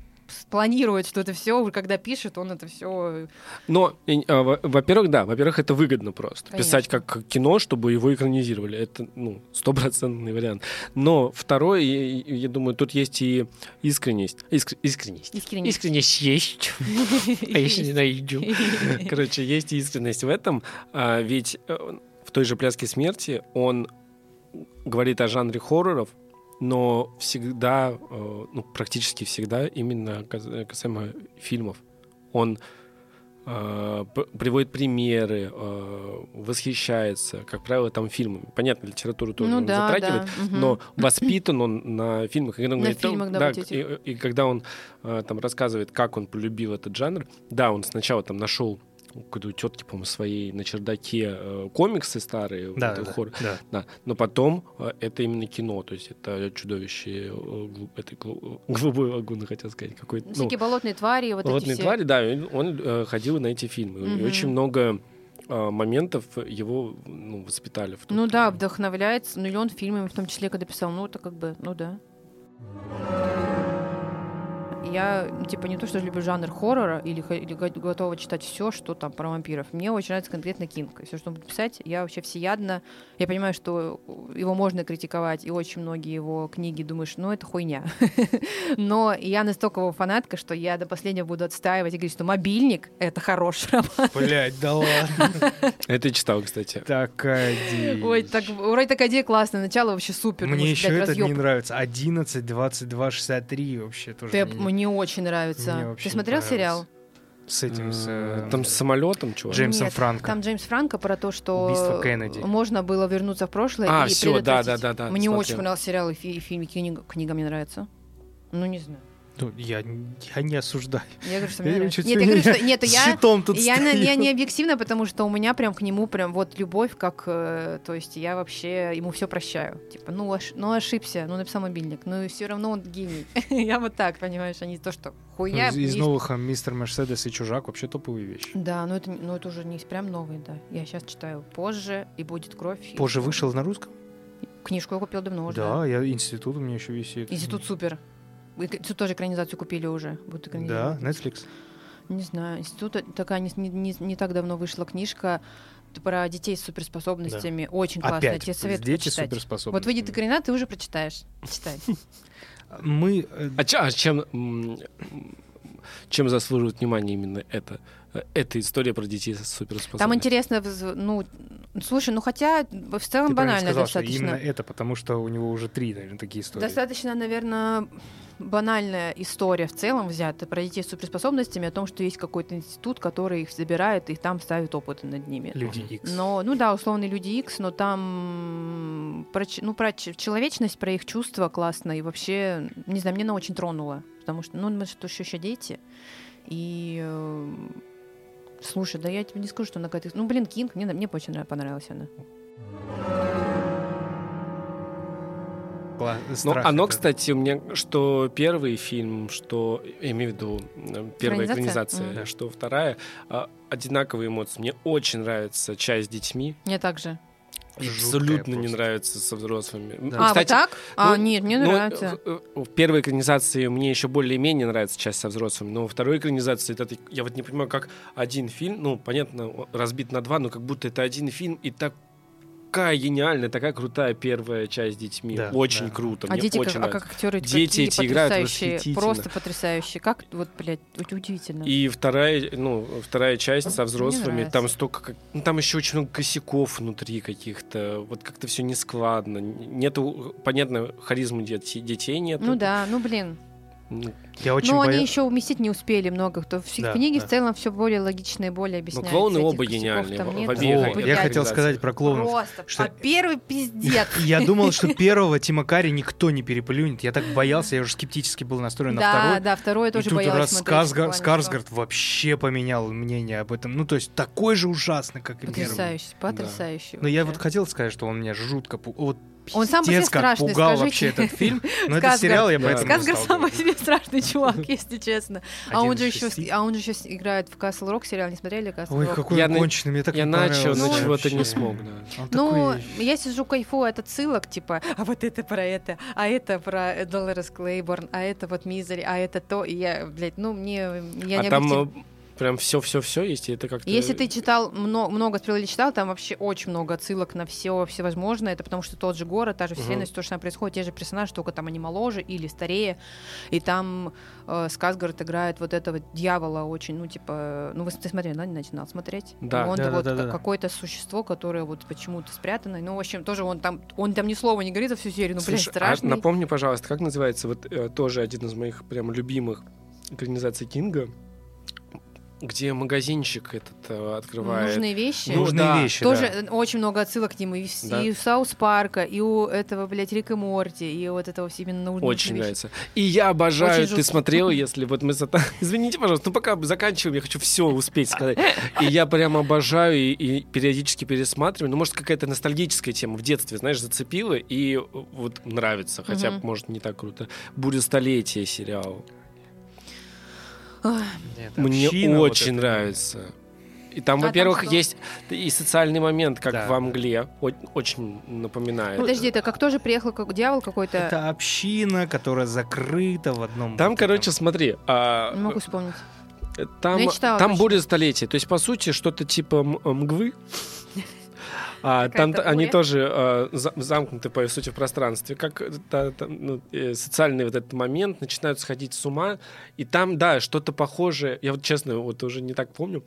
планирует, что это все, когда пишет, он это все. Но, и, а, во- во-первых, да, во-первых, это выгодно просто. Конечно. Писать как кино, чтобы его экранизировали. Это, ну, стопроцентный вариант. Но второе, я, я думаю, тут есть и искренность. Иск- искренность. Искренне. Искренность есть. А если не найду? Короче, есть искренность в этом. А, ведь э, в той же «Пляске смерти» он говорит о жанре хорроров, но всегда, э, ну, практически всегда именно кас- касаемо фильмов. Он э, приводит примеры, э, восхищается, как правило, там фильмами. Понятно, литературу тоже Ну он да, затрагивает, да. но воспитан он на фильмах. И когда он На говорит, «Ну, фильмах, да, да, вот и, и когда он э, там рассказывает, как он полюбил этот жанр, да, он сначала там нашел у какой-то тетки, по-моему, своей на чердаке э, комиксы старые, Да, вот да, хоррор. да. Да, но потом э, это именно кино, то есть это чудовище, э, глу- это глу- голубой лагуны, хотел сказать, какой-то. ну, Всякие болотные твари, вот Болотные эти все. твари, да, и он э, ходил на эти фильмы. И Мгм. очень много э, моментов его ну, воспитали. В Ну да, вдохновляется, ну или он фильмами в том числе, когда писал, ну это как бы, ну да. Я, ну, типа, не то, что люблю жанр хоррора или, или го- готова читать все, что там про вампиров. Мне очень нравится конкретно Кинг. Все, что он будет писать, я вообще всеядно. Я понимаю, что его можно критиковать, и очень многие его книги думаешь, ну, это хуйня. Но я настолько его фанатка, что я до последнего буду отстаивать и говорить, что мобильник — это хороший роман. Блять, да ладно. Это я читал, кстати. Такая дичь. Ой, так, вроде такая идея классная, начало вообще супер. Мне еще этот не нравится. 11, 22, 63 вообще тоже. Ты- не- Мне очень нравится. Мне вообще Ты не смотрел сериал? С этим, с... Э, Там с самолетом, чувак. Джеймсом Нет, Франко. Там Джеймс Франко про то, что Убийство Кеннеди. можно было вернуться в прошлое А, и всё, да, да, да, да, Мне смотрел. очень понравился сериал и, фи- и фильм, книга, книга мне нравится. Ну, не знаю. Ну, я, я не осуждаю. Я говорю, что Я мне нравится. Нет, я говорю, что... Нет, я... тут Я, стою. я не объективна, потому что у меня прям к нему прям вот любовь, как, э, то есть я вообще ему все прощаю. Типа, ну, ош- ну ошибся, ну написал мобильник, ну и все равно он гений. я вот так, понимаешь, а не то, что хуйня. Ну, из из новых а, Мистер Мерседес и Чужак вообще топовые вещи. Да, но это, не- ну это уже не прям новый, да. Я сейчас читаю позже, и будет кровь. и Позже всё. вышел на русском? Книжку я купил давно уже. Да, я институт у меня еще висит. Институт супер. Тут тоже экранизацию купили уже. Будут Да, экранизировать. Netflix. Не знаю. Институт э, такая не, не- не- не так давно вышла книжка про детей с суперспособностями. Очень классная. Опять, Тебе советую дети почитать. суперспособны. Вот выйдет экранизация, ты уже прочитаешь. Читай. Мы... э, А, а чем, чем заслуживает внимания именно это? Э, Эта история про детей с суперспособностями. Там интересно, ну, слушай, ну хотя в целом Ты банально сказал, что достаточно. именно это, потому что у него уже три, наверное, такие истории. Достаточно, наверное, банальная история в целом взята про детей с суперспособностями о том, что есть какой-то институт, который их забирает и там ставит опыты над ними. Люди Икс. Но, ну да, условные люди X, но там про, ну, про человечность, про их чувства классно. И вообще, не знаю, мне она очень тронула. Потому что, ну, мы же тоже еще дети. И э, слушай, да я тебе не скажу, что она какая-то... Ну, блин, Кинг, мне, мне очень нрав- понравилась она. Кла- Ну, страх оно, это. кстати, у меня, что первый фильм, что, я имею в виду, э, первая Экранизация? экранизация, Мгм. что вторая, а, одинаковые эмоции. Мне очень нравится часть с детьми, Мне также. Абсолютно не нравится со взрослыми. Да. А, кстати, вот так? а, ну, нет, мне ну, нравится. в, в- в первой экранизации мне еще более-менее нравится часть со взрослыми, но во второй экранизации это, я вот не понимаю, как один фильм, ну, понятно, разбит на два, но как будто это один фильм, и такая гениальная, такая крутая первая часть с детьми. Да, очень да. круто, А мне дети, как, очень а нравится. как актеры Дети эти играют восхитительно. просто потрясающие. Как, вот, блядь, уд- удивительно. И вторая, ну, вторая часть со взрослыми, там столько, как- ну, там еще очень много косяков внутри каких-то, вот как-то все нескладно, нету, понятно, харизмы дет- детей нет. Ну да, ну блин. Я очень Ну, боя- они еще уместить не успели много. То в Да, книге да. в целом все более логично и более объясняется. клоуны Этих оба гениальные, в- в обеих Ой, я хотел сказать про клоунов. Просто. что- А первый пиздец. Я думал, что первого Тима Карри никто не переплюнет. Я так боялся, я уже скептически был настроен на Да, второй. да, второй я И тоже тут боялась раз смотреть. в Скарсгард, вообще поменял мнение об этом. Ну, то есть такой же ужасный, как и первый. Потрясающий, потрясающий. Но я вот хотел сказать, что он меня жутко. Вот Он сам по себе пиздец, как страшный, пугал скажите. вообще этот фильм. Но это сериал, я поэтому стал сам по себе страшный чувак, если честно. А он же еще, а он же сейчас играет в Castle Rock сериал. Не смотрели Castle Ой, Rock? какой Я он конченый, мне так Я начал, но чего-то не смог, да. Ну, я сижу кайфую от отсылок, типа, а вот это про это, а это про Долорес Клейборн, а это вот Мизери, а это то, и я, блядь, ну, мне, я не а там э, прям все-все-все есть, и это как-то... Если ты читал, много, много стрел или читал, там вообще очень много отсылок на все всевозможное. Это потому что тот же город, та же вселенная, то же самое происходит, те же персонажи, только там они моложе или старее. И там э, Сказгард играет вот этого дьявола очень, ну, типа, ну, вы ты смотрели, да, не начинал смотреть? Да. Он Да, да, вот да, ка- да. какое-то существо, которое вот почему-то спрятано. Ну, в общем, тоже он там, он там ни слова не говорит за всю серию, ну, блин, Слушай, а страшный. напомни, пожалуйста, как называется вот э, тоже один из моих прям любимых экранизаций Кинга, где магазинчик этот э, открывает. Нужные вещи. Ну, Нужные да. вещи, Тоже да. очень много отсылок к нему. И, Да. и у Саус Парка, и у этого, блядь, Рика Морти, и вот этого все именно нужные Очень вещи. нравится. И я обожаю, Очень ты жутко. смотрел, если вот мы... Извините, пожалуйста, ну пока заканчиваем, я хочу все успеть сказать. И я прям обожаю и, и периодически пересматриваю. Ну, может, какая-то ностальгическая тема в детстве, знаешь, зацепила и э, вот нравится. Хотя, Мгм. может, не так круто. «Буря столетия» сериал. Нет, Мне община вот очень эта. нравится. И там, А там во-первых, что? есть и социальный момент, как Да. в Мгле, о- очень напоминает. Подожди, это как тоже приехал как дьявол какой-то? Это община, которая закрыта в одном... Там, вот короче, этом- смотри, а, Не могу вспомнить. там, читала там буря столетий. То есть, по сути, что-то типа мгвы. А, там т- они буря. тоже а, за- замкнуты, по сути, в пространстве. Как э, та- та- ну, э, социальный вот этот момент начинают сходить с ума. И там, да, что-то похожее. Я вот, честно, вот уже не так помню.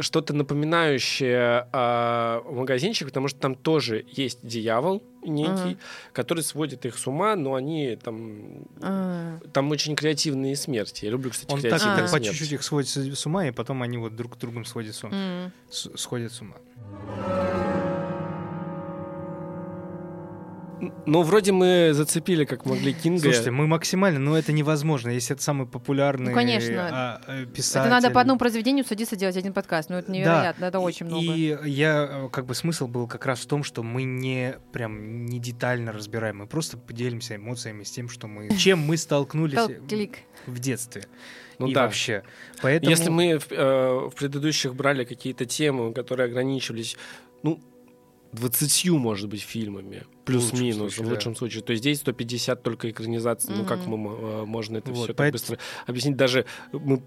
Что-то напоминающее а, магазинчик, потому что там тоже есть дьявол некий, Ага. который сводит их с ума, но они там А, там очень креативные смерти. Я люблю, кстати, Он так, креативные так по смерти. чуть-чуть их сводит с ума, и потом они вот друг с другом сводят с ума. м. С- Сходят с ума. Ну, вроде мы зацепили, как могли Кинга. Слушайте, мы максимально, но это невозможно, если это самый популярный Ну, конечно. а, э, писатель. Это надо по одному произведению садиться делать один подкаст. Ну, это невероятно, это очень много. И я, э, как бы, смысл был как раз в том, что мы не прям не детально разбираем, мы просто поделимся эмоциями с тем, что мы, чем мы столкнулись в детстве Ну и да. вообще. Поэтому Если мы в, э, в предыдущих брали какие-то темы, которые ограничивались, ну, 20, может быть, фильмами, плюс-минус, в лучшем случае. То есть здесь 150 только экранизаций. Ну, как мы, э, можно это Вот, все так быстро объяснить? Даже мы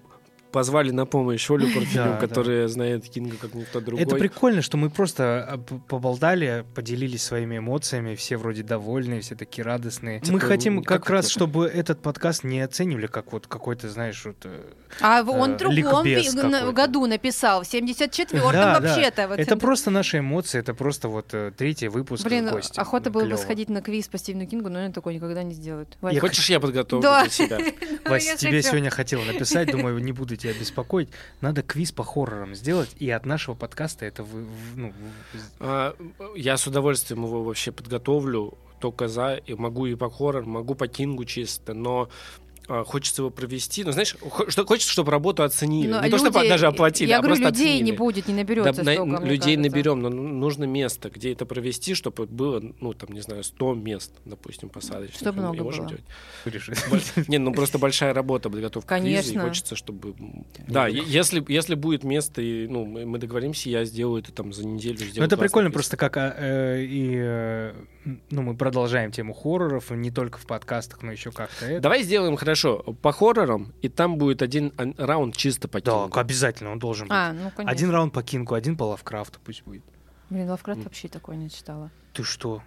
позвали на помощь Олю Парфенюк, Да, да. которая знает Кинга как никто другой. Это прикольно, что мы просто а, поболтали, поделились своими эмоциями, все вроде довольные, все такие радостные. Мы Это хотим не- как как раз, это? чтобы этот подкаст не оценивали как вот какой-то, знаешь, вот... э, А в- он Э, в другом какой-то. году написал, в 74-м Да, да. вообще-то. вот Это просто наши эмоции, это просто вот э, третий выпуск Блин, гостем. охота было бы сходить на квиз по Стивену Кингу, но он такой никогда не сделает. Я. Хочешь, я подготовлю Да. для себя? Вась, Я тебе сегодня хотела написать, думаю, не буду тебя беспокоить. Надо квиз по хоррорам сделать, и от нашего подкаста это вы, ну, А, Я с удовольствием его вообще подготовлю, только за, и могу и по хоррор, могу по Кингу чисто, но хочется его провести. Ну, знаешь, что, хочется, чтобы работу оценили. Но не то, чтобы люди- даже оплатили, Я а говорю, просто людей оценили. не будет, не Да, наберется на- столько, мне людей кажется. наберем, но ну- нужно место, где это провести, чтобы было, ну, там, не знаю, 100 мест, допустим, посадочных. Чтобы много можем было. делать. Не, ну просто большая работа подготовка к квизу, и Конечно. хочется, чтобы... Да, если, если будет место, и ну, мы договоримся, я сделаю это там за неделю. Ну, сделаю это прикольно просто как а, э, и э, ну мы продолжаем тему хорроров не только в подкастах, но еще как-то это. Давай сделаем хорошо по хоррорам, и там будет один раунд чисто по Да, Кингу. обязательно он должен быть. А, ну, конечно. один раунд по Кингу, один по Лавкрафту пусть будет. Блин, Лавкрафт вообще такое не читала. Ты что?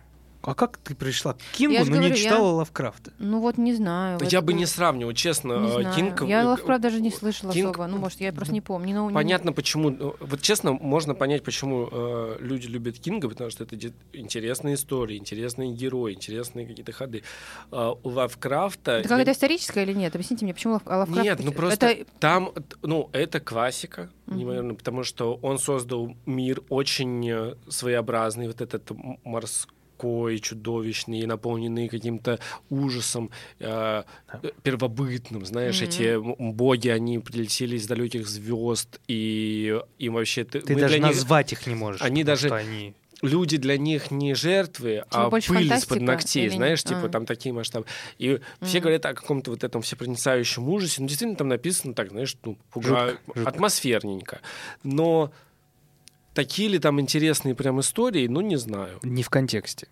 А как ты пришла к Кингу, Я но говорю, не я- читала Лавкрафта? Ну вот не знаю. Я бы ну, не сравнивал, честно. не э, знаю. Кинг, Я э, Лавкрафт даже не слышала Кинг- особо. Ну, может, я просто не помню. Ну, не- Понятно, почему. э, Вот честно, можно понять, почему э, люди любят Кинга, потому что это интересные истории, интересные герои, интересные какие-то ходы. А у Лавкрафта... Это я- какая-то историческая или нет? Объясните мне, почему Лав- Лавкрафт... Нет, ну просто Это... там, ну, это классика, Мгм. невероятно, потому что он создал мир очень э, своеобразный, вот этот м- морской, чудовищный, наполненный каким-то ужасом э, первобытным, знаешь, Мгм. эти боги, они прилетели из далеких звезд, и им вообще... Ты, Ты даже них- назвать их не можешь. они даже- что они... люди для них не жертвы, а больше пыль из-под ногтей, или- знаешь, типа а. там такие масштабы. И все Мгм. говорят о каком-то вот этом всепроницающем ужасе. Ну, действительно, там написано так, знаешь, ну, пуга- Жутко, жутко. атмосферненько. Но такие ли там интересные прям истории, ну, не знаю. Не в контексте.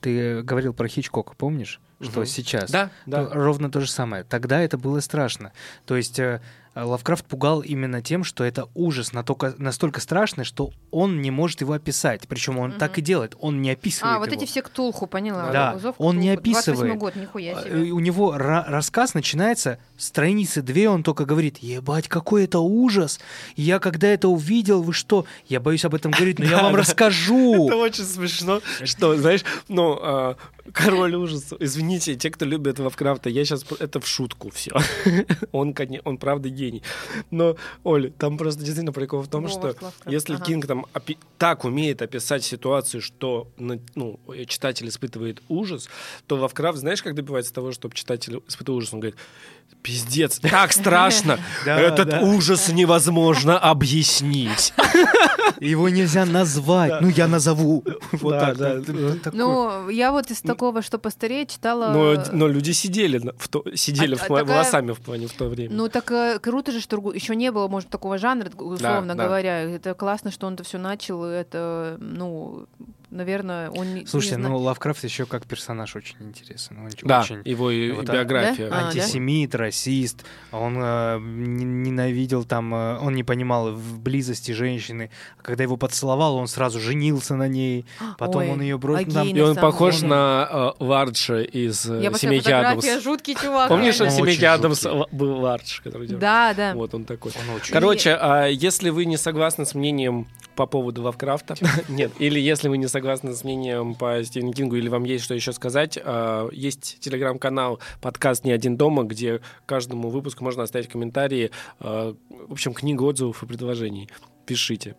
Ты говорил про Хичкока, помнишь? Что Мгм. сейчас? Да, да. Ну, Ровно то же самое. Тогда это было страшно. То есть э, Лавкрафт пугал именно тем, что это ужас натолько- настолько страшный, что он не может его описать. Причем он Мгм. так и делает. Он не описывает А, вот его. эти все Ктулху, поняла. Да, Зов он не Ктулху. 28-й описывает. год, нихуя А, себе. э, У него ра- рассказ начинается страницы две, он только говорит, ебать, какой это ужас. Я когда это увидел, вы что? Я боюсь об этом говорить, но я вам расскажу. Это очень смешно, что, знаешь, ну, а, король ужаса. Извините, те, кто любит Лавкрафта, я сейчас это в шутку все. Он, он правда гений. Но, Оля, там просто действительно прикол в том, Говард что Лавкрафт, если ага. Кинг там опи- так умеет описать ситуацию, что ну, читатель испытывает ужас, то Лавкрафт, знаешь, как добивается того, чтобы читатель испытывал ужас? Он говорит, пиздец, так страшно, этот ужас невозможно объяснить. Его нельзя назвать. Ну, я назову. Вот Да, так. да. Ну, Ну, я вот из такого, что постарее, читала... Но, люди сидели, сидели А- в а волосами в плане в то время. Ну, так э, круто же, что еще не было, может, такого жанра, условно говоря. Это классно, что он это все начал. Это, ну, наверное, он не Слушайте, не ну Лавкрафт еще как персонаж очень интересен. Он Да, очень его и Вот, а- биография. Да? А, антисемит, расист. Он э, ненавидел там, э, он не понимал в близости женщины. Когда его поцеловал, он сразу женился на ней. Потом Ой, он ее бросил. а Там- И он похож деле. на э, Варджа из э, Я посмотрела «Семейки Адамс». жуткий чувак. Помнишь, Он в «Семейке Адамс» был Вардж, который делал? Да, да. Вот он такой. он очень- Короче, а если вы не согласны с мнением по поводу Лавкрафта, нет, или если вы не согласны с мнением по Стивену Кингу, или вам есть что еще сказать, а, есть телеграм-канал подкаст «Не один дома», где каждому выпуску можно оставить комментарии, а, в общем, книга отзывов и предложений. Пишите.